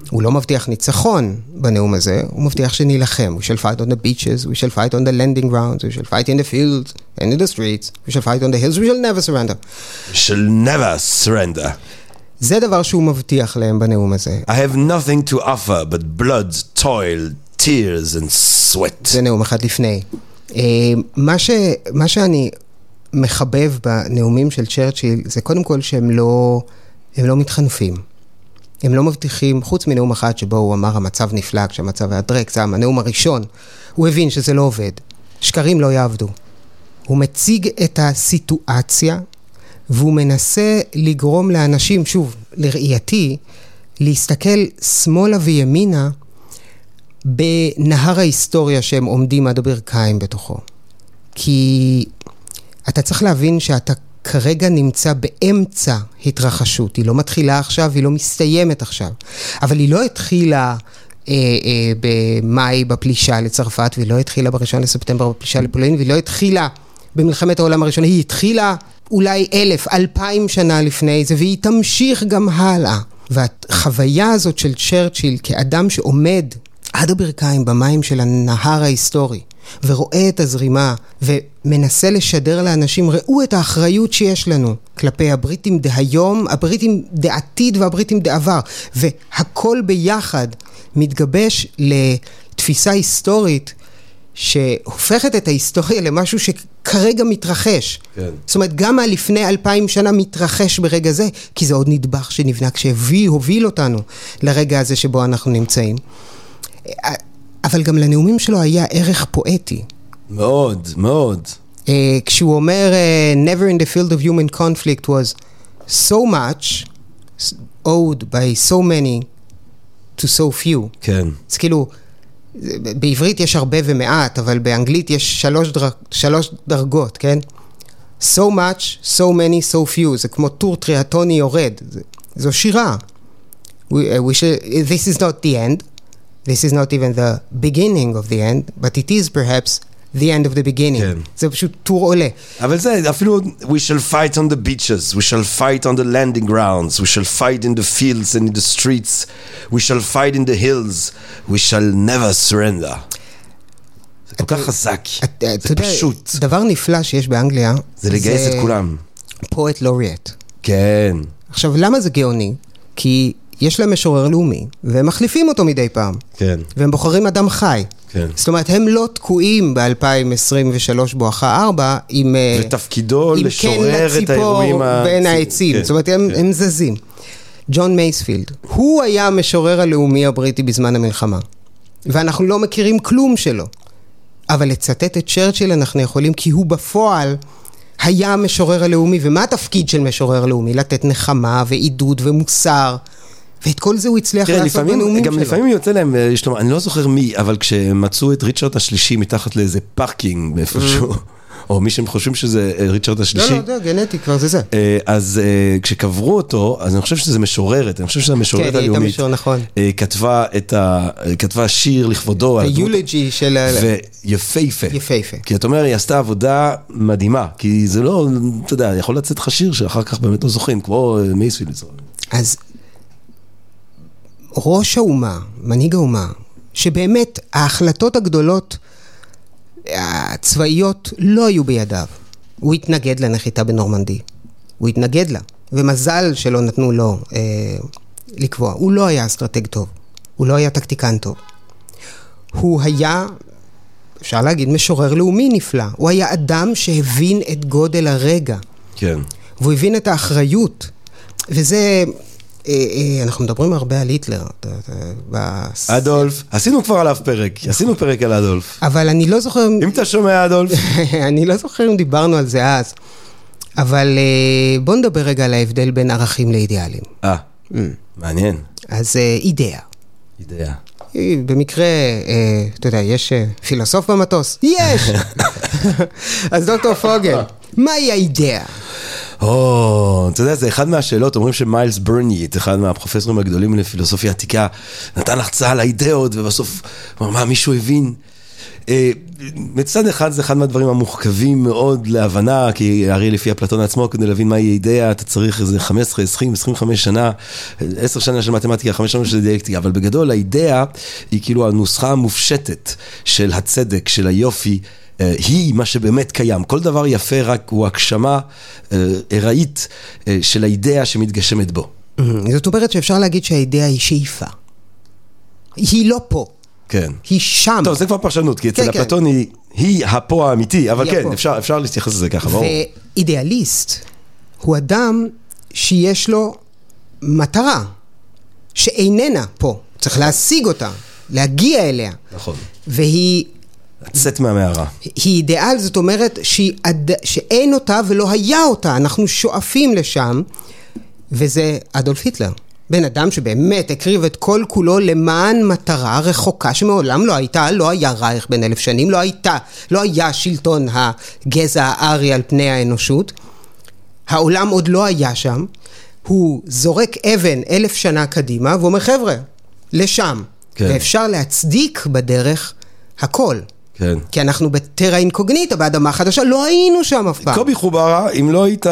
הוא לא מבטיח ניצחון בנאום הזה, הוא מבטיח שנילחם. We shall fight on the beaches, we shall fight on the landing grounds, we shall fight in the fields and in the streets, we shall fight on the hills, we shall never surrender. shall never surrender. זה דבר שהוא מבטיח להם בנאום הזה. I have nothing to offer but blood, toil, tears and sweat. זה נאום אחד לפני. אה, מה, ש, מה שאני מחבב בנאומים של צ'רצ'יל זה קודם כל שהם לא, הם לא מתחנפים. הם לא מבטיחים, חוץ מנאום אחד שבו הוא אמר המצב נפלא כשהמצב היה דרק, זה הנאום הראשון, הוא הבין שזה לא עובד. שקרים לא יעבדו. הוא מציג את הסיטואציה והוא מנסה לגרום לאנשים, שוב, לראייתי, להסתכל שמאלה וימינה בנהר ההיסטוריה שהם עומדים עד הברכיים בתוכו. כי אתה צריך להבין שאתה כרגע נמצא באמצע התרחשות. היא לא מתחילה עכשיו, היא לא מסתיימת עכשיו. אבל היא לא התחילה אה, אה, במאי בפלישה לצרפת, והיא לא התחילה בראשון לספטמבר בפלישה לפולין, והיא לא התחילה במלחמת העולם הראשונה, היא התחילה אולי אלף, אלפיים שנה לפני זה, והיא תמשיך גם הלאה. והחוויה הזאת של צ'רצ'יל כאדם שעומד עד הברכיים במים של הנהר ההיסטורי, ורואה את הזרימה, ומנסה לשדר לאנשים, ראו את האחריות שיש לנו כלפי הבריטים דהיום, הבריטים דעתיד והבריטים דעבר, והכל ביחד מתגבש לתפיסה היסטורית שהופכת את ההיסטוריה למשהו שכרגע מתרחש. כן. זאת אומרת, גם הלפני אלפיים שנה מתרחש ברגע זה, כי זה עוד נדבך שנבנה כשהביא, הוביל אותנו לרגע הזה שבו אנחנו נמצאים. אבל גם לנאומים שלו היה ערך פואטי. מאוד, מאוד. Uh, כשהוא אומר, uh, never in the field of human conflict was so much owed by so many to so few. כן. אז כאילו, בעברית יש הרבה ומעט, אבל באנגלית יש שלוש, דר... שלוש דרגות, כן? So much, so many, so few, זה כמו טור טריאטוני יורד, זו שירה. We, uh, we should, this is not the end, this is not even the beginning of the end, but it is perhaps the end of the beginning. כן. זה פשוט טור עולה. אבל זה אפילו we shall fight on the beaches, we shall fight on the landing grounds, we shall fight in the fields and in the streets, we shall fight in the hills, we shall never surrender. זה כל כך חזק, זה פשוט, דבר נפלא שיש באנגליה, זה לגייס את כולם. פואט לוריאט. כן, עכשיו, למה זה גאוני? כי יש להם משורר לאומי, והם מחליפים אותו מדי פעם. כן, והם בוחרים אדם חי. כן. זאת אומרת, הם לא תקועים ב-2023 בואכה 4 עם... אה, ותפקידו עם לשורר קן את האירועים ה- בין העצים. כן, זאת אומרת, הם, כן. הם זזים. ג'ון מייספילד, הוא היה המשורר הלאומי הבריטי בזמן המלחמה. ואנחנו לא מכירים כלום שלו. אבל לצטט את צ'רצ'יל אנחנו יכולים, כי הוא בפועל היה המשורר הלאומי. ומה התפקיד של משורר לאומי? לתת נחמה ועידוד ומוסר. ואת כל זה הוא הצליח לעשות בנאומים גם שלו. לפעמים יוצא להם, אה, אני לא זוכר מי, אבל כשמצאו את ריצ'רד השלישי מתחת לאיזה parking איפשהו, <laughs> או מי שהם חושבים שזה אה, ריצ'רד לא, השלישי, לא, זה גנטי, כבר זה זה. אה, אז כשקברו אותו, אז אני חושב שזה משוררת, אני חושב שזה המשוררת כן, היא הייתה הלאומית. משורר, נכון. כתבה את ה... כתבה שיר לכבודו. היולוגי של... ה- ויפהפה. יפהפה. כי אתה אומר, היא עשתה עבודה מדהימה, כי זה לא, אתה יודע, יכול לצאת לך שיר שאחר כך באמת לא זוכרים, כמו מייספילד. אז ראש האומה, מנהיג האומה, שבאמת ההחלטות הגדולות הצבאיות לא היו בידיו. הוא התנגד לנחיתה בנורמנדי. הוא התנגד לה, ומזל שלא נתנו לו אה, לקבוע. הוא לא היה אסטרטג טוב, הוא לא היה טקטיקן טוב. הוא היה, אפשר להגיד, משורר לאומי נפלא. הוא היה אדם שהבין את גודל הרגע. כן. והוא הבין את האחריות. וזה, אנחנו מדברים הרבה על היטלר. אדולף, עשינו כבר עליו פרק, עשינו פרק על אדולף. אבל אני לא זוכר, אם אתה שומע אדולף, <laughs> אני לא זוכר אם דיברנו על זה אז, אבל אה, בוא נדבר רגע על ההבדל בין ערכים לאידיאלים. אה, מעניין. אז אה, אידאה. אידאה. אה, במקרה, אה, אתה יודע, יש אה, פילוסוף במטוס? יש! <laughs> <laughs> אז דוקטור פוגל, מהי האידאה? או, אתה יודע, זה אחד מהשאלות, אומרים שמיילס ברניט, אחד מהפרופסורים הגדולים לפילוסופיה עתיקה, נתן הרצאה על האידאות, ובסוף, אמר, מה, מישהו הבין אה, מצד אחד זה אחד מהדברים המוחכבים מאוד להבנה, כי הרי לפי אפלטון עצמו, כדי להבין מהי אידאה, אתה צריך איזה 15, 20, 25 שנה, 10 שנה של מתמטיקה, 5 שנה של דיאלקטיקה, אבל בגדול האידאה היא כאילו הנוסחה המופשטת של הצדק, של היופי. אה, היא מה שבאמת קיים. כל דבר יפה רק הוא הגשמה אה, ארעית של האידאה שמתגשמת בו. זאת אומרת שאפשר להגיד שהאידאה היא שאיפה. היא לא פה. כן. היא שם. טוב, זה כבר פרשנות, כי אצל כן, כן. אפלטון היא, היא הפו האמיתי, אבל כן, אפשר להתייחס לזה ככה, ברור. ואידיאליסט הוא אדם שיש לו מטרה, שאיננה פה. צריך להשיג אותה, להגיע אליה. נכון. והיא לצאת מהמערה. היא אידיאל, זאת אומרת עד- שאין אותה ולא היה אותה, אנחנו שואפים לשם, וזה אדולף היטלר. בן אדם שבאמת הקריב את כל כולו למען מטרה רחוקה שמעולם לא הייתה, לא היה רייך בן אלף שנים, לא הייתה, לא היה שלטון הגזע הארי על פני האנושות. העולם עוד לא היה שם, הוא זורק אבן אלף שנה קדימה ואומר חבר'ה, לשם. כן. ואפשר להצדיק בדרך הכל. כן. כי אנחנו בטרה אינקוגניטה, באדמה חדשה, לא היינו שם אף פעם. קובי חוברה, אם לא היית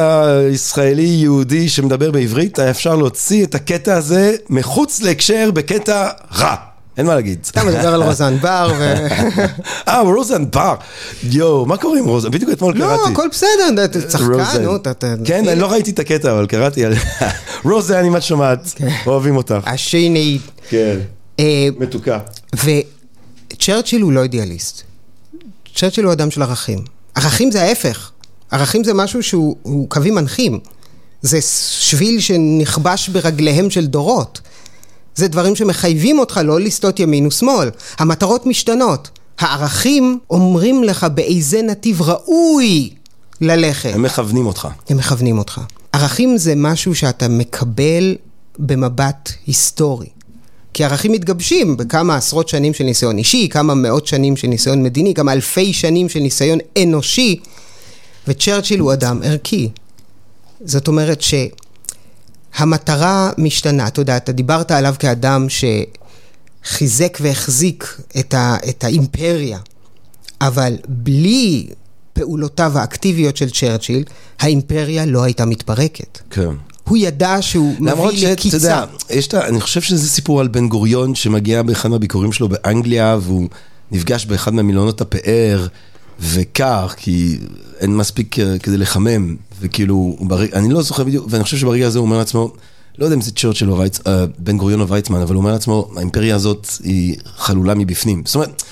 ישראלי יהודי שמדבר בעברית, היה אפשר להוציא את הקטע הזה מחוץ להקשר בקטע רע. אין מה להגיד. אתה מדבר על רוזן בר ו... <laughs> אה, רוזן בר. יואו, מה קורה עם רוזן? בדיוק אתמול לא, קראתי. הכל בסדר, אתה צחקן. נו, אתה... כן, אני לא ראיתי את הקטע, אבל קראתי על... <laughs> רוזן, אם את שומעת, אוהבים אותך. השני... כן, אה, מתוקה. וצ'רצ'יל הוא לא אידיאליסט. צ'רצ'יל הוא אדם של ערכים. ערכים זה ההפך. ערכים זה משהו שהוא הוא קווים מנחים. זה שביל שנכבש ברגליהם של דורות. זה דברים שמחייבים אותך לא לסטות ימין ושמאל. המטרות משתנות. הערכים אומרים לך באיזה נתיב ראוי ללכת. הם מכוונים אותך. הם מכוונים אותך. ערכים זה משהו שאתה מקבל במבט היסטורי. כי ערכים מתגבשים בכמה עשרות שנים של ניסיון אישי, כמה מאות שנים של ניסיון מדיני, כמה אלפי שנים של ניסיון אנושי, וצ'רצ'יל הוא אדם ערכי. זאת אומרת שהמטרה משתנה. אתה יודע, אתה דיברת עליו כאדם שחיזק והחזיק את, ה, את האימפריה, אבל בלי פעולותיו האקטיביות של צ'רצ'יל, האימפריה לא הייתה מתפרקת. כן. הוא ידע שהוא למרות מביא שאתה לקיצה. יודע, יש את ה... אני חושב שזה סיפור על בן גוריון שמגיע באחד מהביקורים שלו באנגליה והוא נפגש באחד מהמילונות הפאר וקר כי אין מספיק אה, כדי לחמם וכאילו, ברג... אני לא זוכר בדיוק, ואני חושב שברגע הזה הוא אומר לעצמו, לא יודע אם זה צ'רצ'יל או וייצ... אה, בן גוריון או ויצמן, אבל הוא אומר לעצמו, האימפריה הזאת היא חלולה מבפנים. זאת אומרת,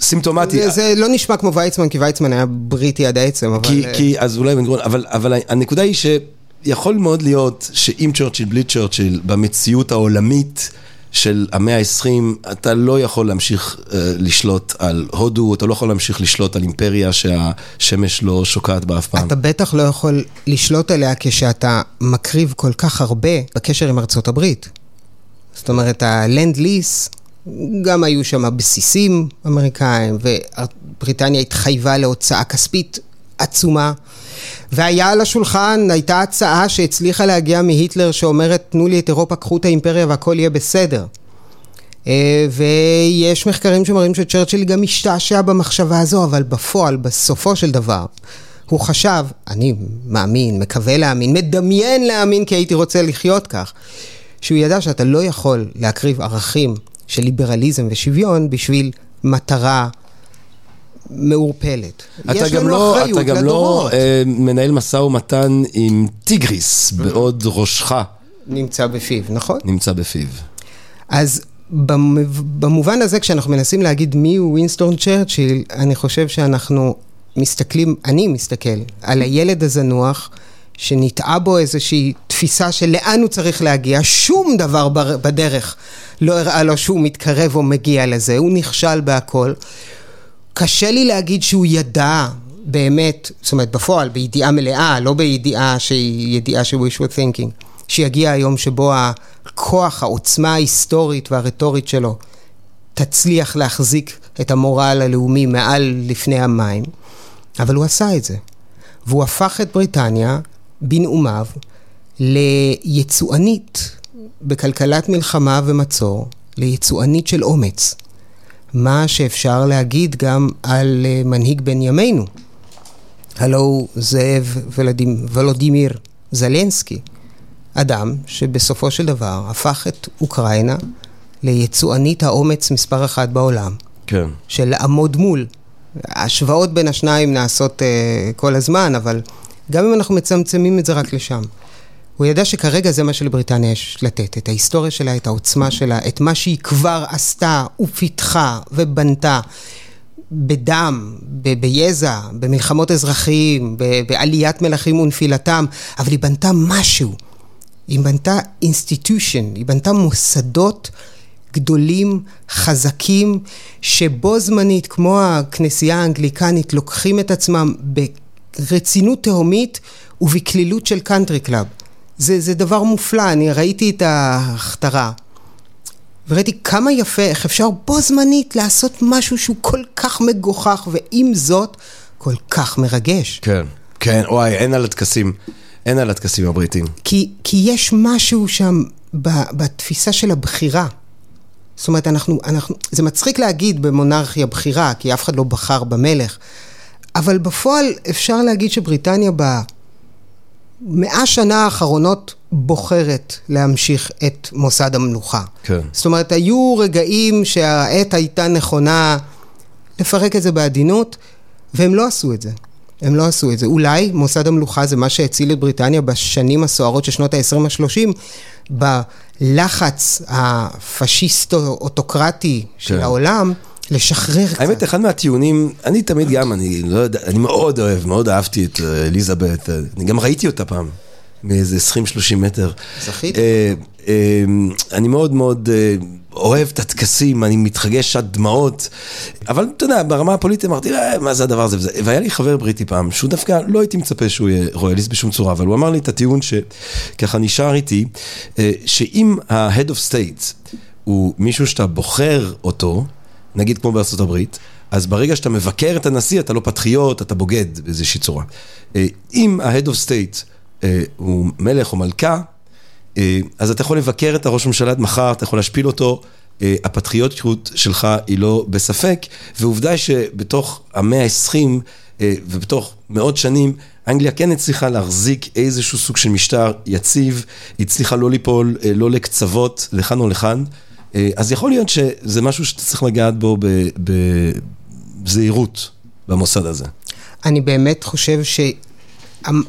סימפטומטי. זה, זה לא נשמע כמו ויצמן, כי ויצמן היה בריטי עד העצם, אבל... כי, אה, כי, אז אולי בן גוריון, אבל, אבל הנקודה היא שיכול מאוד להיות שעם צ'רצ'יל, בלי צ'רצ'יל, במציאות העולמית של המאה ה-20, אתה לא יכול להמשיך uh, לשלוט על הודו, אתה לא יכול להמשיך לשלוט על אימפריה שהשמש לא שוקעת בה אף פעם. אתה בטח לא יכול לשלוט עליה כשאתה מקריב כל כך הרבה בקשר עם ארצות הברית. זאת אומרת, הלנד ליס, גם היו שם בסיסים אמריקאים, ובריטניה התחייבה להוצאה כספית עצומה. והיה על השולחן, הייתה הצעה שהצליחה להגיע מהיטלר שאומרת, תנו לי את אירופה, קחו את האימפריה והכל יהיה בסדר. אה, ויש מחקרים שמראים שצ'רצ'יל גם השתעשע במחשבה הזו, אבל בפועל, בסופו של דבר, הוא חשב, אני מאמין, מקווה להאמין, מדמיין להאמין כי הייתי רוצה לחיות כך, שהוא ידע שאתה לא יכול להקריב ערכים של ליברליזם ושוויון בשביל מטרה מעורפלת. אתה יש גם לא, אתה גם לא לדורות. אה, מנהל משא ומתן עם טיגריס בעוד ראשך נמצא בפיו, נכון? נמצא בפיו. אז במובן הזה, כשאנחנו מנסים להגיד מי הוא ווינסטון צ'רצ'יל, אני חושב שאנחנו מסתכלים, אני מסתכל, על הילד הזנוח, שנטעה בו איזושהי תפיסה של לאן הוא צריך להגיע, שום דבר בר- בדרך לא הראה לו שהוא מתקרב או מגיע לזה, הוא נכשל בהכל. קשה לי להגיד שהוא ידע באמת, זאת אומרת בפועל, בידיעה מלאה, לא בידיעה שהיא ידיעה של wishful thinking, שיגיע היום שבו הכוח, העוצמה ההיסטורית והרטורית שלו תצליח להחזיק את המורל הלאומי מעל לפני המים, אבל הוא עשה את זה. והוא הפך את בריטניה, בנאומיו, ליצואנית בכלכלת מלחמה ומצור, ליצואנית של אומץ. מה שאפשר להגיד גם על אה, מנהיג בן ימינו. הלו זאב ולדימ, ולודימיר זלנסקי, אדם שבסופו של דבר הפך את אוקראינה ליצואנית האומץ מספר אחת בעולם. כן. של לעמוד מול. השוואות בין השניים נעשות אה, כל הזמן, אבל גם אם אנחנו מצמצמים את זה רק לשם. הוא ידע שכרגע זה מה שלבריטניה יש לתת, את ההיסטוריה שלה, את העוצמה שלה, את מה שהיא כבר עשתה ופיתחה ובנתה בדם, ב- ביזע, במלחמות אזרחיים, ב- בעליית מלכים ונפילתם, אבל היא בנתה משהו. היא בנתה institution, היא בנתה מוסדות גדולים, חזקים, שבו זמנית, כמו הכנסייה האנגליקנית, לוקחים את עצמם ברצינות תהומית ובקלילות של country club. זה, זה דבר מופלא, אני ראיתי את ההכתרה. וראיתי כמה יפה, איך אפשר בו זמנית לעשות משהו שהוא כל כך מגוחך, ועם זאת, כל כך מרגש. כן, כן, וואי, אין על הטקסים, אין על הטקסים הבריטים. כי, כי יש משהו שם ב- בתפיסה של הבחירה. זאת אומרת, אנחנו, אנחנו, זה מצחיק להגיד במונרכיה בחירה, כי אף אחד לא בחר במלך, אבל בפועל אפשר להגיד שבריטניה במאה שנה האחרונות בוחרת להמשיך את מוסד המלוכה. כן. זאת אומרת, היו רגעים שהעת הייתה נכונה לפרק את זה בעדינות, והם לא עשו את זה. הם לא עשו את זה. אולי מוסד המלוכה זה מה שהציל את בריטניה בשנים הסוערות של שנות ה-20 ה-30, בלחץ הפשיסטו-אוטוקרטי של כן. העולם, לשחרר קצת. האמת, אחד מהטיעונים, אני תמיד גם, אני לא יודע, אני מאוד אוהב, מאוד אהבתי את אה, אליזבת, אה, אני גם ראיתי אותה פעם, מאיזה 20-30 מטר. זכית? אה, אני מאוד מאוד אוהב את הטקסים, אני מתרגש עד דמעות, אבל אתה יודע, ברמה הפוליטית אמרתי, "אה, מה זה הדבר הזה וזה, והיה לי חבר בריטי פעם, שהוא דווקא לא הייתי מצפה שהוא יהיה רויאליסט בשום צורה, אבל הוא אמר לי את הטיעון שככה נשאר איתי, שאם ה-Head of State הוא מישהו שאתה בוחר אותו, נגיד כמו בארצות הברית, אז ברגע שאתה מבקר את הנשיא, אתה לא פטריוט, אתה בוגד באיזושהי צורה. אה, אם ה-Head of State אה, הוא מלך או מלכה, אה, אז אתה יכול לבקר את הראש ממשלה עד מחר, אתה יכול להשפיל אותו, הפטריוטיות שלך היא לא בספק, ועובדה שבתוך המאה ה-20 אה, ובתוך מאות שנים, אנגליה כן הצליחה להחזיק איזשהו סוג של משטר יציב, היא הצליחה לא ליפול, לא לקצוות, לכאן או לכאן. אה, אז יכול להיות שזה משהו שאתה צריך לגעת בו בזהירות במוסד הזה. אני באמת חושב ש...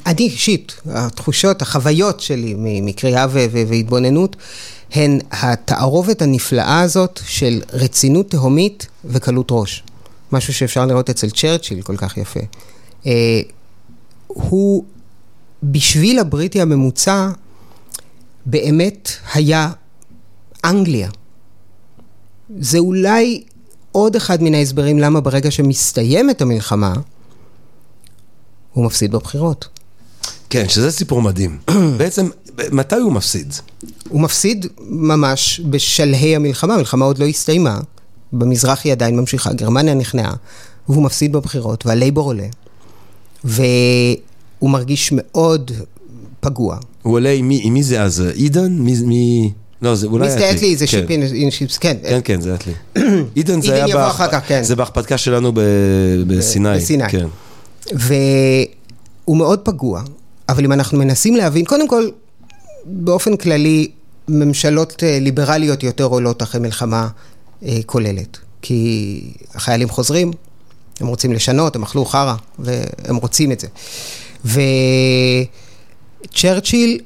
אני אישית, התחושות, החוויות שלי מקריאה ו- ו- והתבוננות, הן התערובת הנפלאה הזאת של רצינות תהומית וקלות ראש. משהו שאפשר לראות אצל צ'רצ'יל כל כך יפה. אה, הוא, בשביל הבריטי הממוצע, באמת היה אנגליה. זה אולי עוד אחד מן ההסברים למה ברגע שמסתיימת המלחמה, הוא מפסיד בבחירות. כן, שזה סיפור מדהים. <clears throat> בעצם, מתי הוא מפסיד? הוא מפסיד ממש בשלהי המלחמה, המלחמה עוד לא הסתיימה, במזרח היא עדיין ממשיכה, גרמניה נכנעה, והוא מפסיד בבחירות, והלייבור עולה, והוא מרגיש מאוד פגוע. הוא עולה עם מי, עם מי זה אז? עידן? מי, מי... לא, זה אולי מיסטר אטלי זה כן. שיפין, שיפס, כן, כן, כן, זה אטלי. עידן <clears throat> זה היה... כך, כן. זה בהכפתקה שלנו בסיני. בסיני. כן. והוא מאוד פגוע, אבל אם אנחנו מנסים להבין, קודם כל, באופן כללי, ממשלות אה, ליברליות יותר עולות אחרי מלחמה אה, כוללת. כי החיילים חוזרים, הם רוצים לשנות, הם אכלו חרא, והם רוצים את זה. וצ'רצ'יל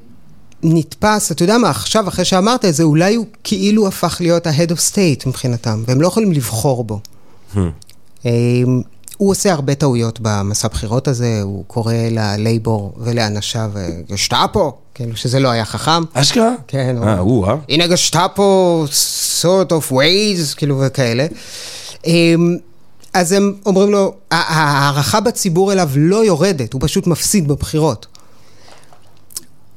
נתפס, אתה יודע מה, עכשיו, אחרי שאמרת את זה, אולי הוא כאילו הפך להיות ה-head of state מבחינתם, והם לא יכולים לבחור בו. אמ, הוא עושה הרבה טעויות במסע בחירות הזה, הוא קורא ללייבור ולאנשיו גשטאפו, כאילו שזה לא היה חכם. אשכרה? כן, אה, הוא, אה? הנה גשטאפו, sort of ways, כאילו וכאלה. אמ, אז הם אומרים לו, "ה- ההערכה בציבור אליו לא יורדת, הוא פשוט מפסיד בבחירות.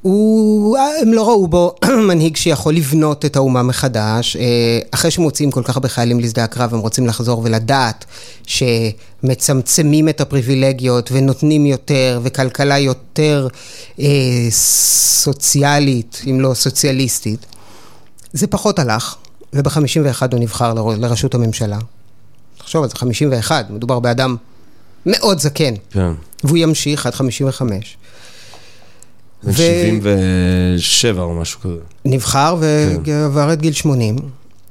הוא, הם לא ראו בו <clears throat> מנהיג שיכול לבנות את האומה מחדש. אה, אחרי שמוציאים כל כך הרבה חיילים לשדה הקרב, הם רוצים לחזור ולדעת שמצמצמים את הפריבילגיות ונותנים יותר, וכלכלה יותר אה, סוציאלית, אם לא סוציאליסטית. זה פחות הלך, וב-51 הוא נבחר לר- לראשות הממשלה. תחשוב על זה, 51, מדובר באדם מאוד זקן. כן. והוא ימשיך עד 55. ו- 77 או משהו כזה. נבחר ועבר את גיל 80,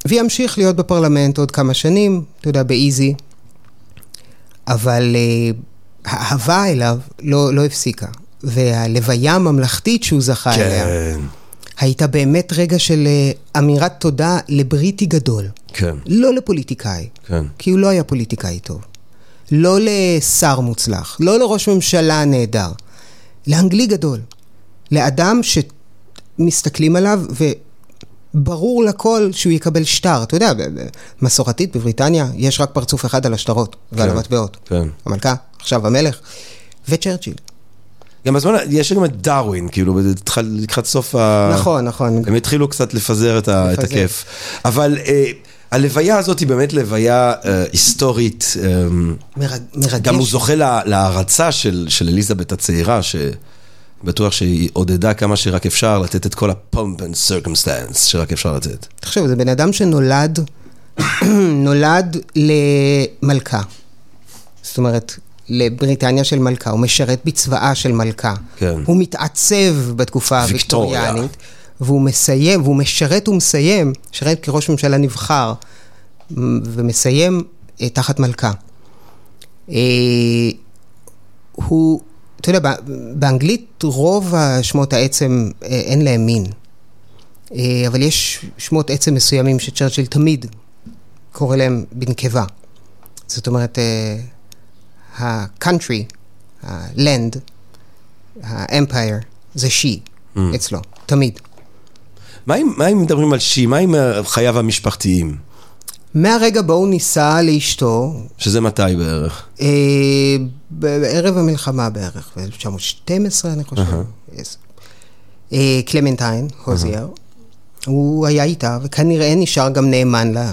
וימשיך להיות בפרלמנט עוד כמה שנים, אתה יודע, באיזי, אבל אה, האהבה אליו לא, לא הפסיקה, והלוויה הממלכתית שהוא זכה אליה, כן, הייתה באמת רגע של אה, אמירת תודה לבריטי גדול, כן, לא לפוליטיקאי, כן. כי הוא לא היה פוליטיקאי טוב, לא לשר מוצלח, לא לראש ממשלה נהדר, לאנגלי גדול, לאדם שמסתכלים עליו וברור לכל שהוא יקבל שטר. אתה יודע, מסורתית בבריטניה יש רק פרצוף אחד על השטרות ועל כן, המטבעות. כן. המלכה, עכשיו המלך, וצ'רצ'יל. גם בזמן, יש גם את דרווין, כאילו, לקראת סוף ה... נכון, נכון. הם התחילו קצת לפזר את, ה... את. הכיף. אבל אה, הלוויה הזאת היא באמת לוויה אה, היסטורית. אה, מרג- מרגש. גם הוא זוכה לה- להערצה של, של אליזבת הצעירה, שבטוח שהיא עודדה כמה שרק אפשר לתת את כל ה-pump and circumstance שרק אפשר לתת. תחשוב, זה בן אדם שנולד, <clears throat> נולד למלכה. זאת אומרת, לבריטניה של מלכה, הוא משרת בצבאה של מלכה. כן. הוא מתעצב בתקופה ויקטוריה. הוויקטוריאנית, והוא מסיים, והוא משרת ומסיים, משרת כראש ממשלה נבחר, ומסיים אה, תחת מלכה. אה, הוא, אתה יודע, באנגלית רוב השמות העצם אה, אין להם מין. אה, אבל יש שמות עצם מסוימים שצ'רצ'יל תמיד קורא להם בנקבה. זאת אומרת, אה, ה-country, ה-land, ה-empire, זה she Mm. אצלו, תמיד. מה אם, מה אם מדברים על שי? מה עם חייו המשפחתיים? מהרגע בו הוא נישא לאשתו, שזה מתי בערך? אה, בערב המלחמה בערך, ב-1912 אני חושב, yes. אה, קלמנטיין, הוזייר, הוא היה איתה, וכנראה נשאר גם נאמן לה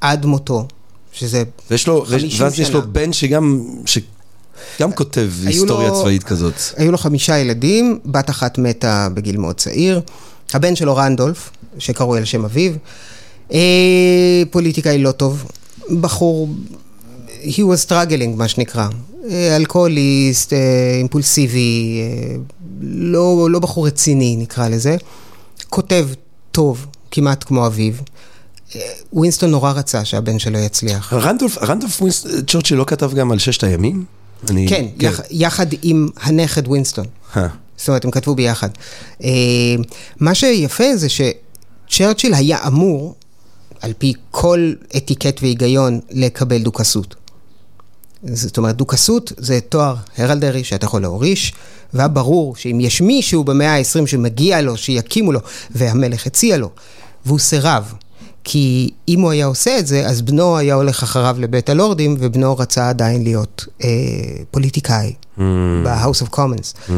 עד מותו, שזה ויש לו, 50 ואז יש לו שנה. בן שגם, שגם כותב היו היסטוריה לו- צבאית כזאת. היו לו חמישה ילדים, בת אחת מתה בגיל מאוד צעיר. הבן שלו רנדולף, שקרוי על שם אביו, אה, פוליטיקאי לא טוב, בחור, he was struggling מה שנקרא, אה, אלכוהוליסט, אה, אימפולסיבי, אה, לא, לא בחור רציני נקרא לזה, כותב טוב, כמעט כמו אביו. אה, ווינסטון נורא רצה שהבן שלו יצליח. רנדולף, רנדולף צ'רצ'יל לא כתב גם על ששת הימים? אני, כן, יח, יחד עם הנכד ווינסטון. אה, זאת אומרת, הם כתבו ביחד. אה, מה שיפה זה שצ'רצ'יל היה אמור, על פי כל אתיקט והיגיון, לקבל דוכסות. זאת אומרת, דוכסות זה תואר הרלדרי שאתה יכול להוריש, והיה ברור שאם יש מישהו במאה ה-20 שמגיע לו, שיקימו לו, והמלך הציע לו, והוא סירב. כי אם הוא היה עושה את זה, אז בנו היה הולך אחריו לבית הלורדים, ובנו רצה עדיין להיות אה, פוליטיקאי Mm. ב-House of Commons.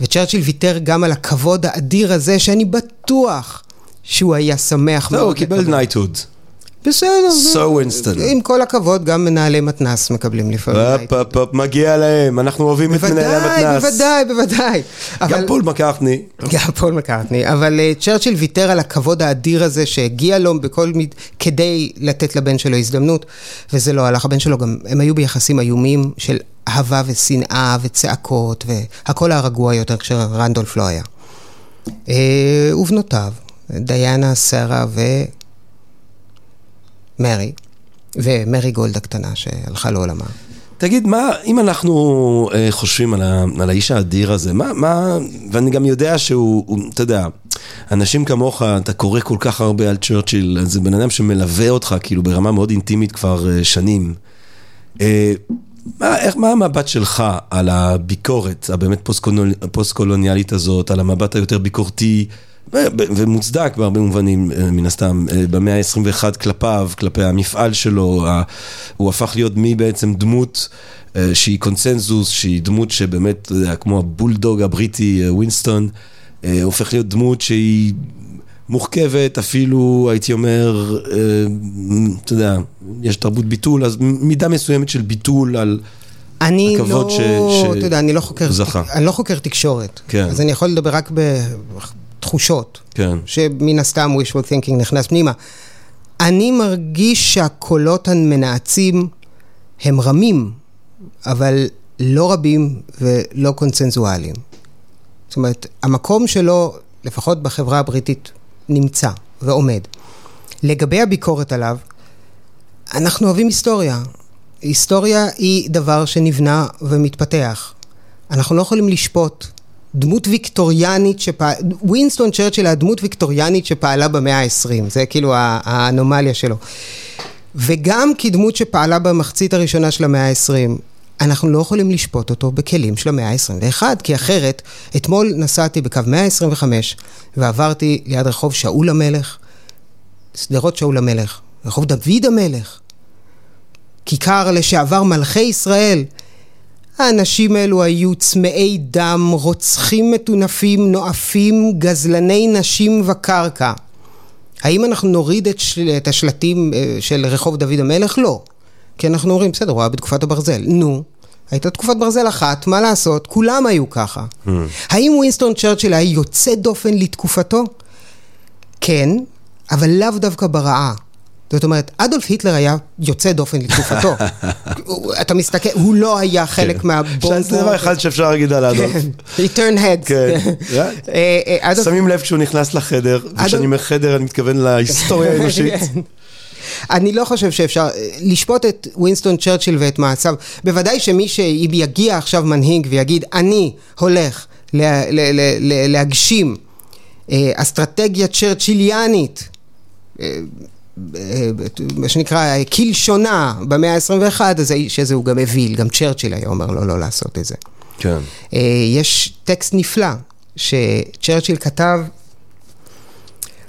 וצ'רצ'יל ויתר גם על הכבוד האדיר הזה, שאני בטוח שהוא היה שמח לא, מאוד. הוא קיבל. נייטהוד. בסדר. So Winston. עם כל הכבוד, גם מנהלי מתנ"ס מקבלים לפעמים. הופ, הופ, הופ, מגיע להם, אנחנו אוהבים את מנהלי בוודאי, המתנ"ס. בוודאי, בוודאי. גם אבל- פול מקארטני. גם פול מקארטני, אבל אה, צ'רצ'יל ויתר על הכבוד האדיר הזה שהגיע לו בכל מיד, כדי לתת לבן שלו הזדמנות, וזה לא הלך. הבן שלו גם, הם היו ביחסים איומים של אהבה ושנאה וצעקות, והכל היה רגוע יותר כשרנדולף לא היה. אה, ובנותיו, דיאנה, שרה ומרי, ומרי גולד הקטנה שהלכה לעולמה. תגיד, מה, אם אנחנו אה, חושבים על, ה, על האיש האדיר הזה, מה, מה, ואני גם יודע שהוא, הוא, אתה יודע, אנשים כמוך, אתה קורא כל כך הרבה על צ'רצ'יל, זה בן אדם שמלווה אותך כאילו ברמה מאוד אינטימית כבר אה, שנים. אה, מה, איך, מה המבט שלך על הביקורת הבאמת פוסט-קולוניאלית פוסט הזאת, על המבט היותר ביקורתי ומוצדק בהרבה מובנים, אה, מן הסתם, אה, במאה ה-21 כלפיו, כלפי המפעל שלו, הוא הפך להיות מי בעצם דמות אה, שהיא קונצנזוס, שהיא דמות שבאמת, כמו הבולדוג הבריטי ווינסטון, הופך להיות דמות שהיא מורכבת, אפילו, הייתי אומר, אתה יודע, יש תרבות ביטול, אז מידה מסוימת של ביטול על... אני הכבוד לא, ש- ש- אתה יודע, אני לא חוקר, זכה. אני לא חוקר תקשורת. כן. אז אני יכול לדבר רק בתחושות. כן. שמן הסתם wishful thinking נכנס פנימה. אני מרגיש שהקולות המנאצים הם רמים, אבל לא רבים ולא קונצנזואליים. זאת אומרת, המקום שלו, לפחות בחברה הבריטית, נמצא ועומד. לגבי הביקורת עליו, אנחנו אוהבים היסטוריה. היסטוריה היא דבר שנבנה ומתפתח. אנחנו לא יכולים לשפוט דמות ויקטוריאנית שפעלה, ווינסטון צ'רצ'יל הדמות ויקטוריאנית שפעלה במאה ה-20, זה כאילו האנומליה שלו. וגם כדמות שפעלה במחצית הראשונה של המאה ה-20, אנחנו לא יכולים לשפוט אותו בכלים של המאה ה-21, כי אחרת, אתמול נסעתי בקו 125 ועברתי ליד רחוב שאול המלך, שדרות שאול המלך, רחוב דוד המלך, כיכר לשעבר מלכי ישראל. האנשים האלו היו צמאי דם, רוצחים מטונפים, נואפים, גזלני נשים וקרקע. האם אנחנו נוריד את, של... את השלטים אה, של רחוב דוד המלך? לא. כי אנחנו אומרים, בסדר, הוא היה בתקופת הברזל. נו, הייתה תקופת ברזל אחת, מה לעשות? כולם היו ככה. Mm. האם ווינסטון צ'רצ'יל היה יוצא דופן לתקופתו? כן, אבל לאו דווקא ברעה. זאת אומרת, אדולף היטלר היה יוצא דופן לתקופתו. <laughs> אתה מסתכל, הוא לא היה חלק כן. מהבומבות. זה דבר אחד שאפשר להגיד על אדולף. he turned heads. כן. <laughs> אה, אה, שמים לב כשהוא נכנס לחדר, וכשאני אומר חדר אני מתכוון להיסטוריה <laughs> האנושית. כן. אני לא חושב שאפשר לשפוט את ווינסטון צ'רצ'יל ואת מעשיו. בוודאי שמי שיגיע עכשיו מנהיג ויגיד, אני הולך להגשים אה, אסטרטגיה צ'רצ'יליאנית, אה, אה, מה שנקרא כלשונה במאה ה-21, אז האיש הזה הוא גם אוויל, גם צ'רצ'יל היה אומר לו לא לעשות את זה. כן. יש טקסט נפלא שצ'רצ'יל כתב,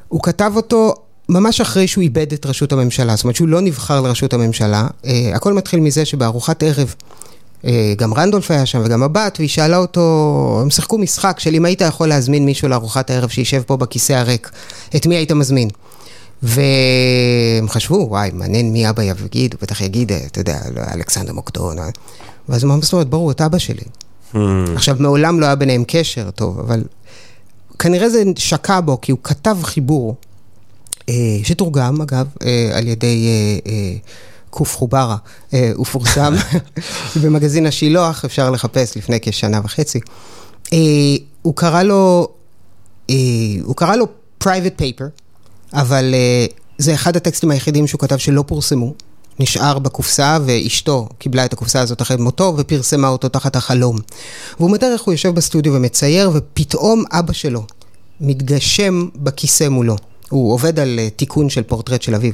הוא כתב אותו ממש אחרי שהוא איבד את ראשות הממשלה, זאת אומרת שהוא לא נבחר לראשות הממשלה, uh, הכל מתחיל מזה שבארוחת ערב, uh, גם רנדולף היה שם וגם הבת, והיא שאלה אותו, הם שיחקו משחק של אם היית יכול להזמין מישהו לארוחת הערב שישב פה בכיסא הריק, את מי היית מזמין? והם חשבו, וואי, מעניין מי אבא יגיד, הוא בטח יגיד, אתה יודע, אלכסנדר מוקדון, ואז הוא אמר, זאת אומרת, ברור, את אבא שלי. Hmm. עכשיו, מעולם לא היה ביניהם קשר טוב, אבל כנראה זה שקע בו, כי הוא כתב חיבור אה, שתורגם אגב אה, על ידי אה, קוף חוברה, הוא פורסם <laughs> במגזין השילוח, אפשר לחפש לפני כשנה וחצי. הוא קרא לו, הוא קרא לו private paper, אבל זה אחד הטקסטים היחידים שהוא כתב שלא פורסמו. נשאר בקופסה ואשתו קיבלה את הקופסה הזאת אחרי מותו ופרסמה אותו תחת החלום. והוא מתאר איך הוא יושב בסטודיו ומצייר ופתאום אבא שלו מתגשם בכיסא מולו. הוא עובד על אה, תיקון של פורטרט של אביו,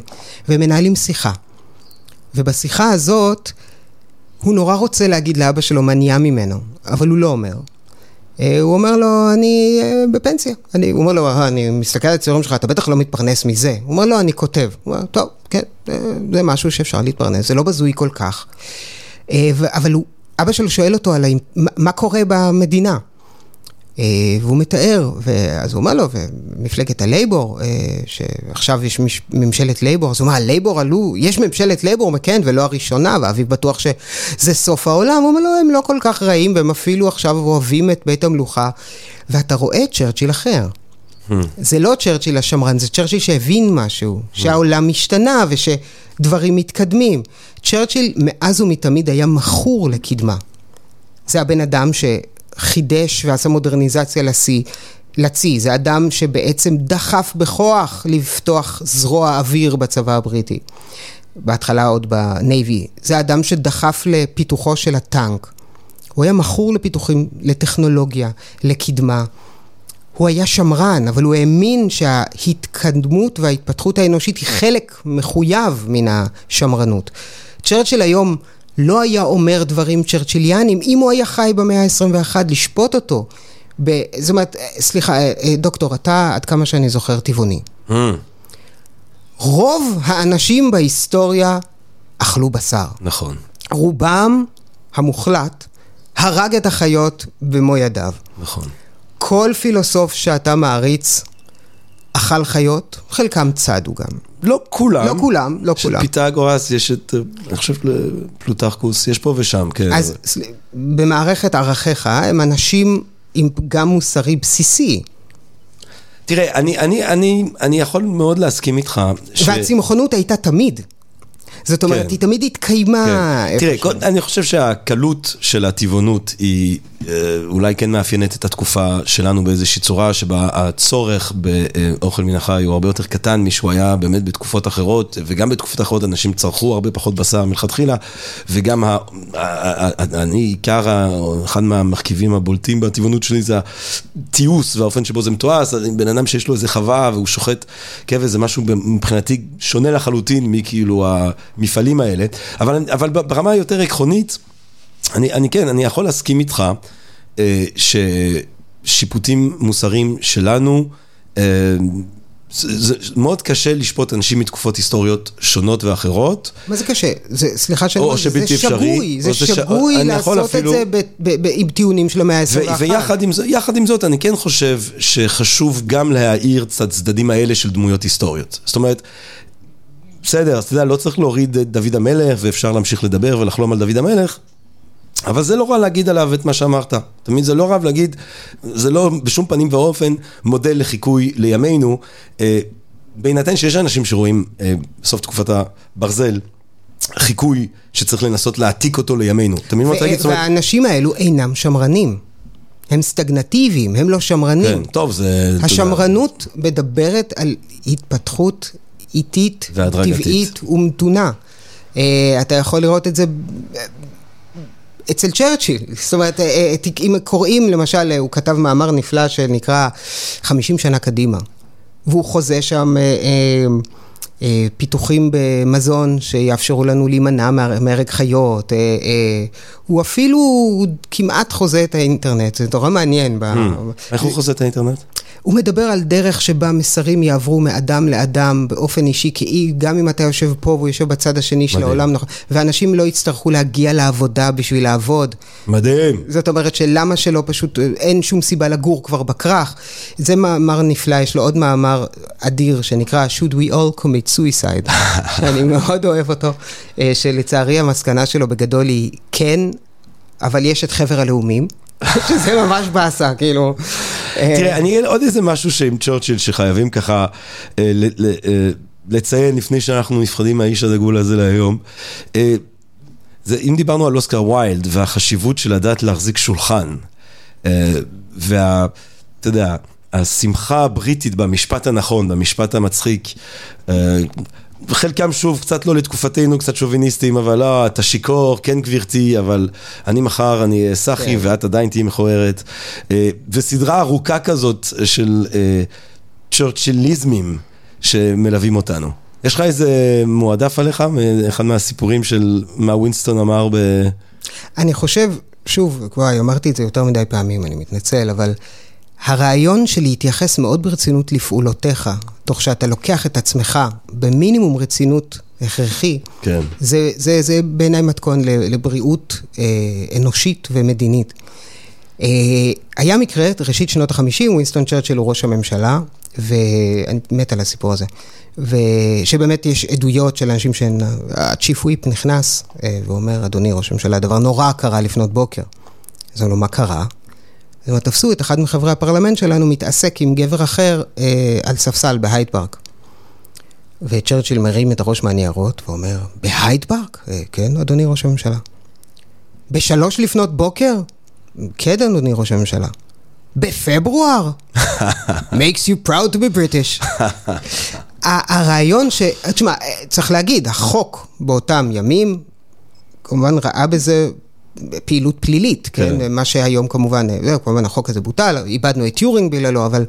ומנהלים שיחה. ובשיחה הזאת, הוא נורא רוצה להגיד לאבא שלו מה נהיה ממנו, אבל הוא לא אומר. אה, הוא אומר לו, אני אה, בפנסיה. אני, הוא אומר לו, אני מסתכל על הציורים שלך, אתה בטח לא מתפרנס מזה. הוא אומר לו, אני כותב. הוא אומר, טוב, כן, זה משהו שאפשר להתפרנס, זה לא בזוי כל כך. אבל הוא, אבא שלו שואל אותו על מה קורה במדינה. אה, והוא מתאר, אז הוא אומר לו, ומפלגת הלייבור, אה, שעכשיו יש ממשלת לייבור, אז הוא אומר, הלייבור עלו, יש ממשלת לייבור, כן, ולא הראשונה, ואביו בטוח שזה סוף העולם, הוא אומר לו, הם לא כל כך רעים, והם אפילו עכשיו אוהבים את בית המלוכה, ואתה רואה צ'רצ'יל אחר. אהמ. זה לא צ'רצ'יל השמרן, זה צ'רצ'יל שהבין משהו, אהמ. שהעולם השתנה ושדברים מתקדמים. צ'רצ'יל מאז ומתמיד היה מכור לקדמה. זה הבן אדם ש... חידש ועשה מודרניזציה לשיא. לצי, זה אדם שבעצם דחף בכוח לפתוח זרוע אוויר בצבא הבריטי. בהתחלה עוד בנייבי. זה אדם שדחף לפיתוחו של הטנק. הוא היה מכור לפיתוחים, לטכנולוגיה, לקדמה. הוא היה שמרן, אבל הוא האמין שההתקדמות וההתפתחות האנושית היא חלק מחויב מן השמרנות. צ'רצ'יל היום לא היה אומר דברים צ'רצ'יליאנים, אם הוא היה חי במאה ה-21, לשפוט אותו. ב... זאת אומרת, סליחה, אה, אה, דוקטור, אתה, עד כמה שאני זוכר, טבעוני. Mm. רוב האנשים בהיסטוריה אכלו בשר. נכון. רובם המוחלט הרג את החיות במו ידיו. נכון. כל פילוסוף שאתה מעריץ אכל חיות, חלקם צדו גם. לא כולם. לא כולם, לא כולם. יש את פיתגורס, יש את, אני חושב, פלוטרקוס, יש פה ושם, כן. אז. במערכת ערכיך הם אנשים עם פגם מוסרי בסיסי. תראה, אני, אני, אני, אני יכול מאוד להסכים איתך. ש... והצמחונות הייתה תמיד. זאת אומרת, כן. היא תמיד התקיימה. כן. תראה. כל- אני חושב שהקלות של הטבעונות היא אה, אולי כן מאפיינת את התקופה שלנו באיזושהי צורה שבה הצורך באוכל מן החי הוא הרבה יותר קטן משהוא היה באמת בתקופות אחרות, וגם בתקופות אחרות אנשים צרכו הרבה פחות בשר מלכתחילה, וגם ה- ה- ה- ה- אני, עיקר, ה- אחד מהמרכיבים הבולטים בטבעונות שלי זה התיעוש והאופן שבו זה מתועש, בן אדם שיש לו איזה חווה והוא שוחט כבש זה משהו מבחינתי שונה לחלוטין מכאילו המפעלים האלה, אבל, אבל ברמה היותר עקרונית, אני, אני כן, אני יכול להסכים איתך אה, ששיפוטים מוסריים שלנו, אה, זה, זה מאוד קשה לשפוט אנשים מתקופות היסטוריות שונות ואחרות. מה זה קשה? זה, סליחה שאני או אומר, זה אפשרי, שגוי, זה ש- שגוי יכול לעשות אפילו- את זה ב, ב, ב, עם טיעונים של המאה ו- ה-21. ויחד עם, עם זאת, אני כן חושב שחשוב גם להאיר את הצדדים האלה של דמויות היסטוריות. זאת אומרת, בסדר, אז אתה יודע, לא צריך להוריד את דוד המלך, ואפשר להמשיך לדבר ולחלום על דוד המלך, אבל זה לא רע להגיד עליו את מה שאמרת. תמיד זה לא רע להגיד, זה לא בשום פנים ואופן מודל לחיקוי לימינו, אה, בהינתן שיש אנשים שרואים אה, בסוף תקופת הברזל. חיקוי שצריך לנסות להעתיק אותו לימינו. אתה מבין מה אתה להגיד? והאנשים האלו אינם שמרנים. הם סטגנטיביים, הם לא שמרנים. כן, טוב, זה... השמרנות מדברת על התפתחות איטית. טבעית ומתונה. אה, אתה יכול לראות את זה אה, אצל צ'רצ'יל. זאת אומרת, אה, אה, אם קוראים, למשל, אה, הוא כתב מאמר נפלא שנקרא 50 שנה קדימה. והוא חוזה שם אה, אה, פיתוחים במזון שיאפשרו לנו להימנע מה- מהרג חיות. אה, אה, הוא אפילו כמעט חוזה את האינטרנט, זה נורא מעניין. Hmm. איך הוא חוזה את האינטרנט? הוא מדבר על דרך שבה מסרים יעברו מאדם לאדם באופן אישי, כי גם אם אתה יושב פה והוא יושב בצד השני של. העולם, נכון, ואנשים לא יצטרכו להגיע לעבודה בשביל לעבוד. מדהים. זאת אומרת שלמה שלא פשוט, אין שום סיבה לגור כבר בכרך. זה מאמר נפלא, יש לו עוד מאמר אדיר שנקרא Should we all commit suicide, <laughs> שאני מאוד אוהב אותו, אה, שלצערי המסקנה שלו בגדול היא כן, אבל יש את חבר הלאומים, <laughs> שזה ממש באסה, כאילו. אה, תראה, אני אגיד עוד איזה משהו שעם צ'רצ'יל שחייבים ככה אה, לציין לפני שאנחנו נפרדים מהאיש הדגול הזה להיום. זה, אם דיברנו על אוסקר ויילד והחשיבות של לדעת להחזיק שולחן, וה... אתה יודע, השמחה הבריטית במשפט הנכון, במשפט המצחיק, אה, חלקם שוב קצת לא לתקופתנו, קצת שוביניסטים, אבל לא, אתה שיכור, כן גברתי, אבל אני מחר, אני אהיה סאחי כן. ואת עדיין תהיי מכוערת. אה, וסדרה ארוכה כזאת של אה, צ'רצ'יליזמים שמלווים אותנו. יש לך איזה מועדף עליך, אחד מהסיפורים של מה ווינסטון אמר ב... אני חושב, שוב, וואי, אמרתי את זה יותר מדי פעמים, אני מתנצל, אבל הרעיון של להתייחס מאוד ברצינות לפעולותיך, תוך שאתה לוקח את עצמך במינימום רצינות הכרחי, כן. זה, זה, זה בעיניי מתכון לבריאות אה, אנושית ומדינית. אה, היה מקרה, ראשית שנות החמישים, ווינסטון צ'רצ'יל הוא ראש הממשלה, ואני מת על הסיפור הזה. ושבאמת יש עדויות של אנשים שהצ'יפ וויפ נכנס אה, ואומר, אדוני ראש הממשלה, דבר נורא קרה לפנות בוקר. אז אמרו לו, מה קרה? הם תפסו את אחד מחברי הפרלמנט שלנו מתעסק עם גבר אחר אה, על ספסל בהייד פארק. וצ'רצ'יל מרים את הראש מהניירות ואומר, בהייד פארק? "אה, כן, אדוני ראש הממשלה. בשלוש לפנות בוקר? כן, אדוני ראש הממשלה. בפברואר? <laughs> makes you proud to be British. <laughs> הרעיון ש... תשמע, צריך להגיד, החוק באותם ימים, כמובן ראה בזה פעילות פלילית, כן? כן. מה שהיום כמובן, זהו, כמובן החוק הזה בוטל, איבדנו את טיורינג בגללו, אבל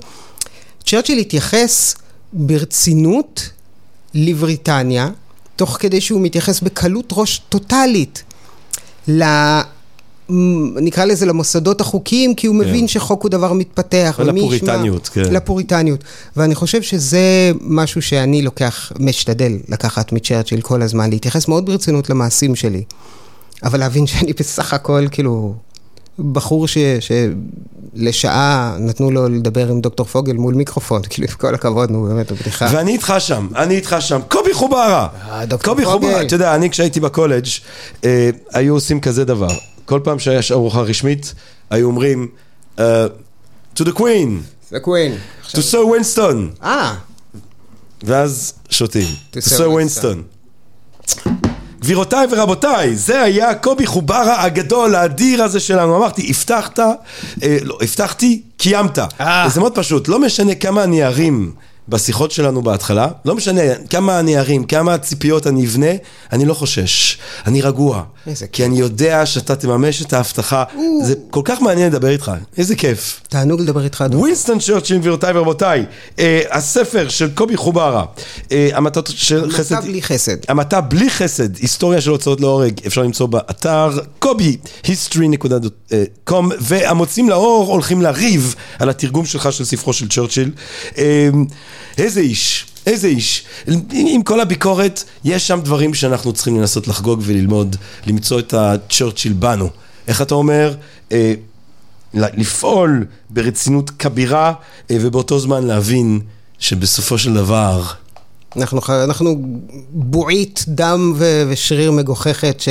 צ'רצ'יל התייחס ברצינות לבריטניה, תוך כדי שהוא מתייחס בקלות ראש טוטאלית ל... נקרא לזה למוסדות החוקיים, כי הוא מבין שחוק הוא דבר מתפתח. ולפוריטניות, כן. לפוריטניות. ואני חושב שזה משהו שאני לוקח, משתדל לקחת מצ'רצ'יל כל הזמן, להתייחס מאוד ברצינות למעשים שלי. אבל להבין שאני בסך הכל, כאילו, בחור ש, שלשעה נתנו לו לדבר עם דוקטור פוגל מול מיקרופון, כאילו, עם כל הכבוד, נו, באמת, בדיחה. ואני איתך שם, אני איתך שם. קובי חוברה! אה, קובי. חוברה, אתה יודע, אני כשהייתי בקולג' אה, היו עושים כזה דבר. כל פעם שהיה ארוחה רשמית, היו אומרים, אה, to the queen, זה קווין. to Sir Winston, אה, ואז שותים. To Sir Winston. גבירותיי ורבותיי, זה היה קובי חוברה הגדול, האדיר הזה שלנו. אמרתי, הבטחת, אה, לא, הבטחתי, קיימת. אה. זה מאוד פשוט, לא משנה כמה אני ארים בשיחות שלנו בהתחלה, לא משנה כמה אני ארים, כמה ציפיות אני אבנה, אני לא חושש, אני רגוע. איזה כי אני יודע שאתה תממש את ההבטחה. זה כל כך מעניין לדבר איתך, איזה כיף. תענוג לדבר איתך, אדוני. ווינסטון צ'רצ'יל, גבירותיי ורבותיי, אה, הספר של קובי חוברה, אה, המתות של חסד... המתה בלי חסד. המתה בלי חסד, היסטוריה של הוצאות להורג, אפשר למצוא באתר קובי, history.com, והמוצאים לאור הולכים לריב על התרגום שלך של ספרו של צ'רצ'יל. אה, איזה איש. איזה איש. עם כל הביקורת, יש שם דברים שאנחנו צריכים לנסות לחגוג וללמוד, למצוא את הצ'רצ'יל בנו. איך אתה אומר? אה, לפעול ברצינות כבירה, אה, ובאותו זמן להבין שבסופו של דבר... אנחנו, אנחנו בועית דם ו- ושריר מגוחכת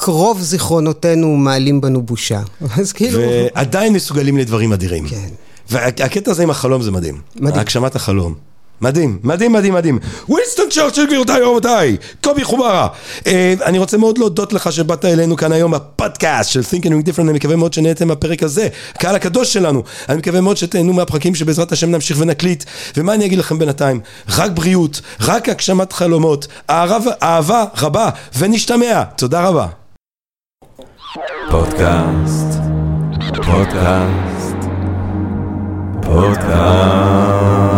שרוב זיכרונותינו מעלים בנו בושה. <laughs> אז כאילו... ועדיין מסוגלים לדברים אדירים. כן. והקטע הזה עם החלום זה מדהים. מדהים. הגשמת החלום. מדהים, מדהים, מדהים, מדהים. ווינסטון צ'רצ'יל, גבירותיי ורבותיי, קובי חוברה. אה, אני רוצה מאוד להודות לך שבאת אלינו כאן היום בפודקאסט של Think and Ring Different, אני מקווה מאוד שנהנתם מהפרק הזה, הקהל הקדוש שלנו. אני מקווה מאוד שתהנו מהפרקים שבעזרת השם נמשיך ונקליט. ומה אני אגיד לכם בינתיים? רק בריאות, רק הגשמת חלומות, אהבה, אהבה רבה, ונשתמע. תודה רבה. פודקאסט, פודקאסט, פודקאסט.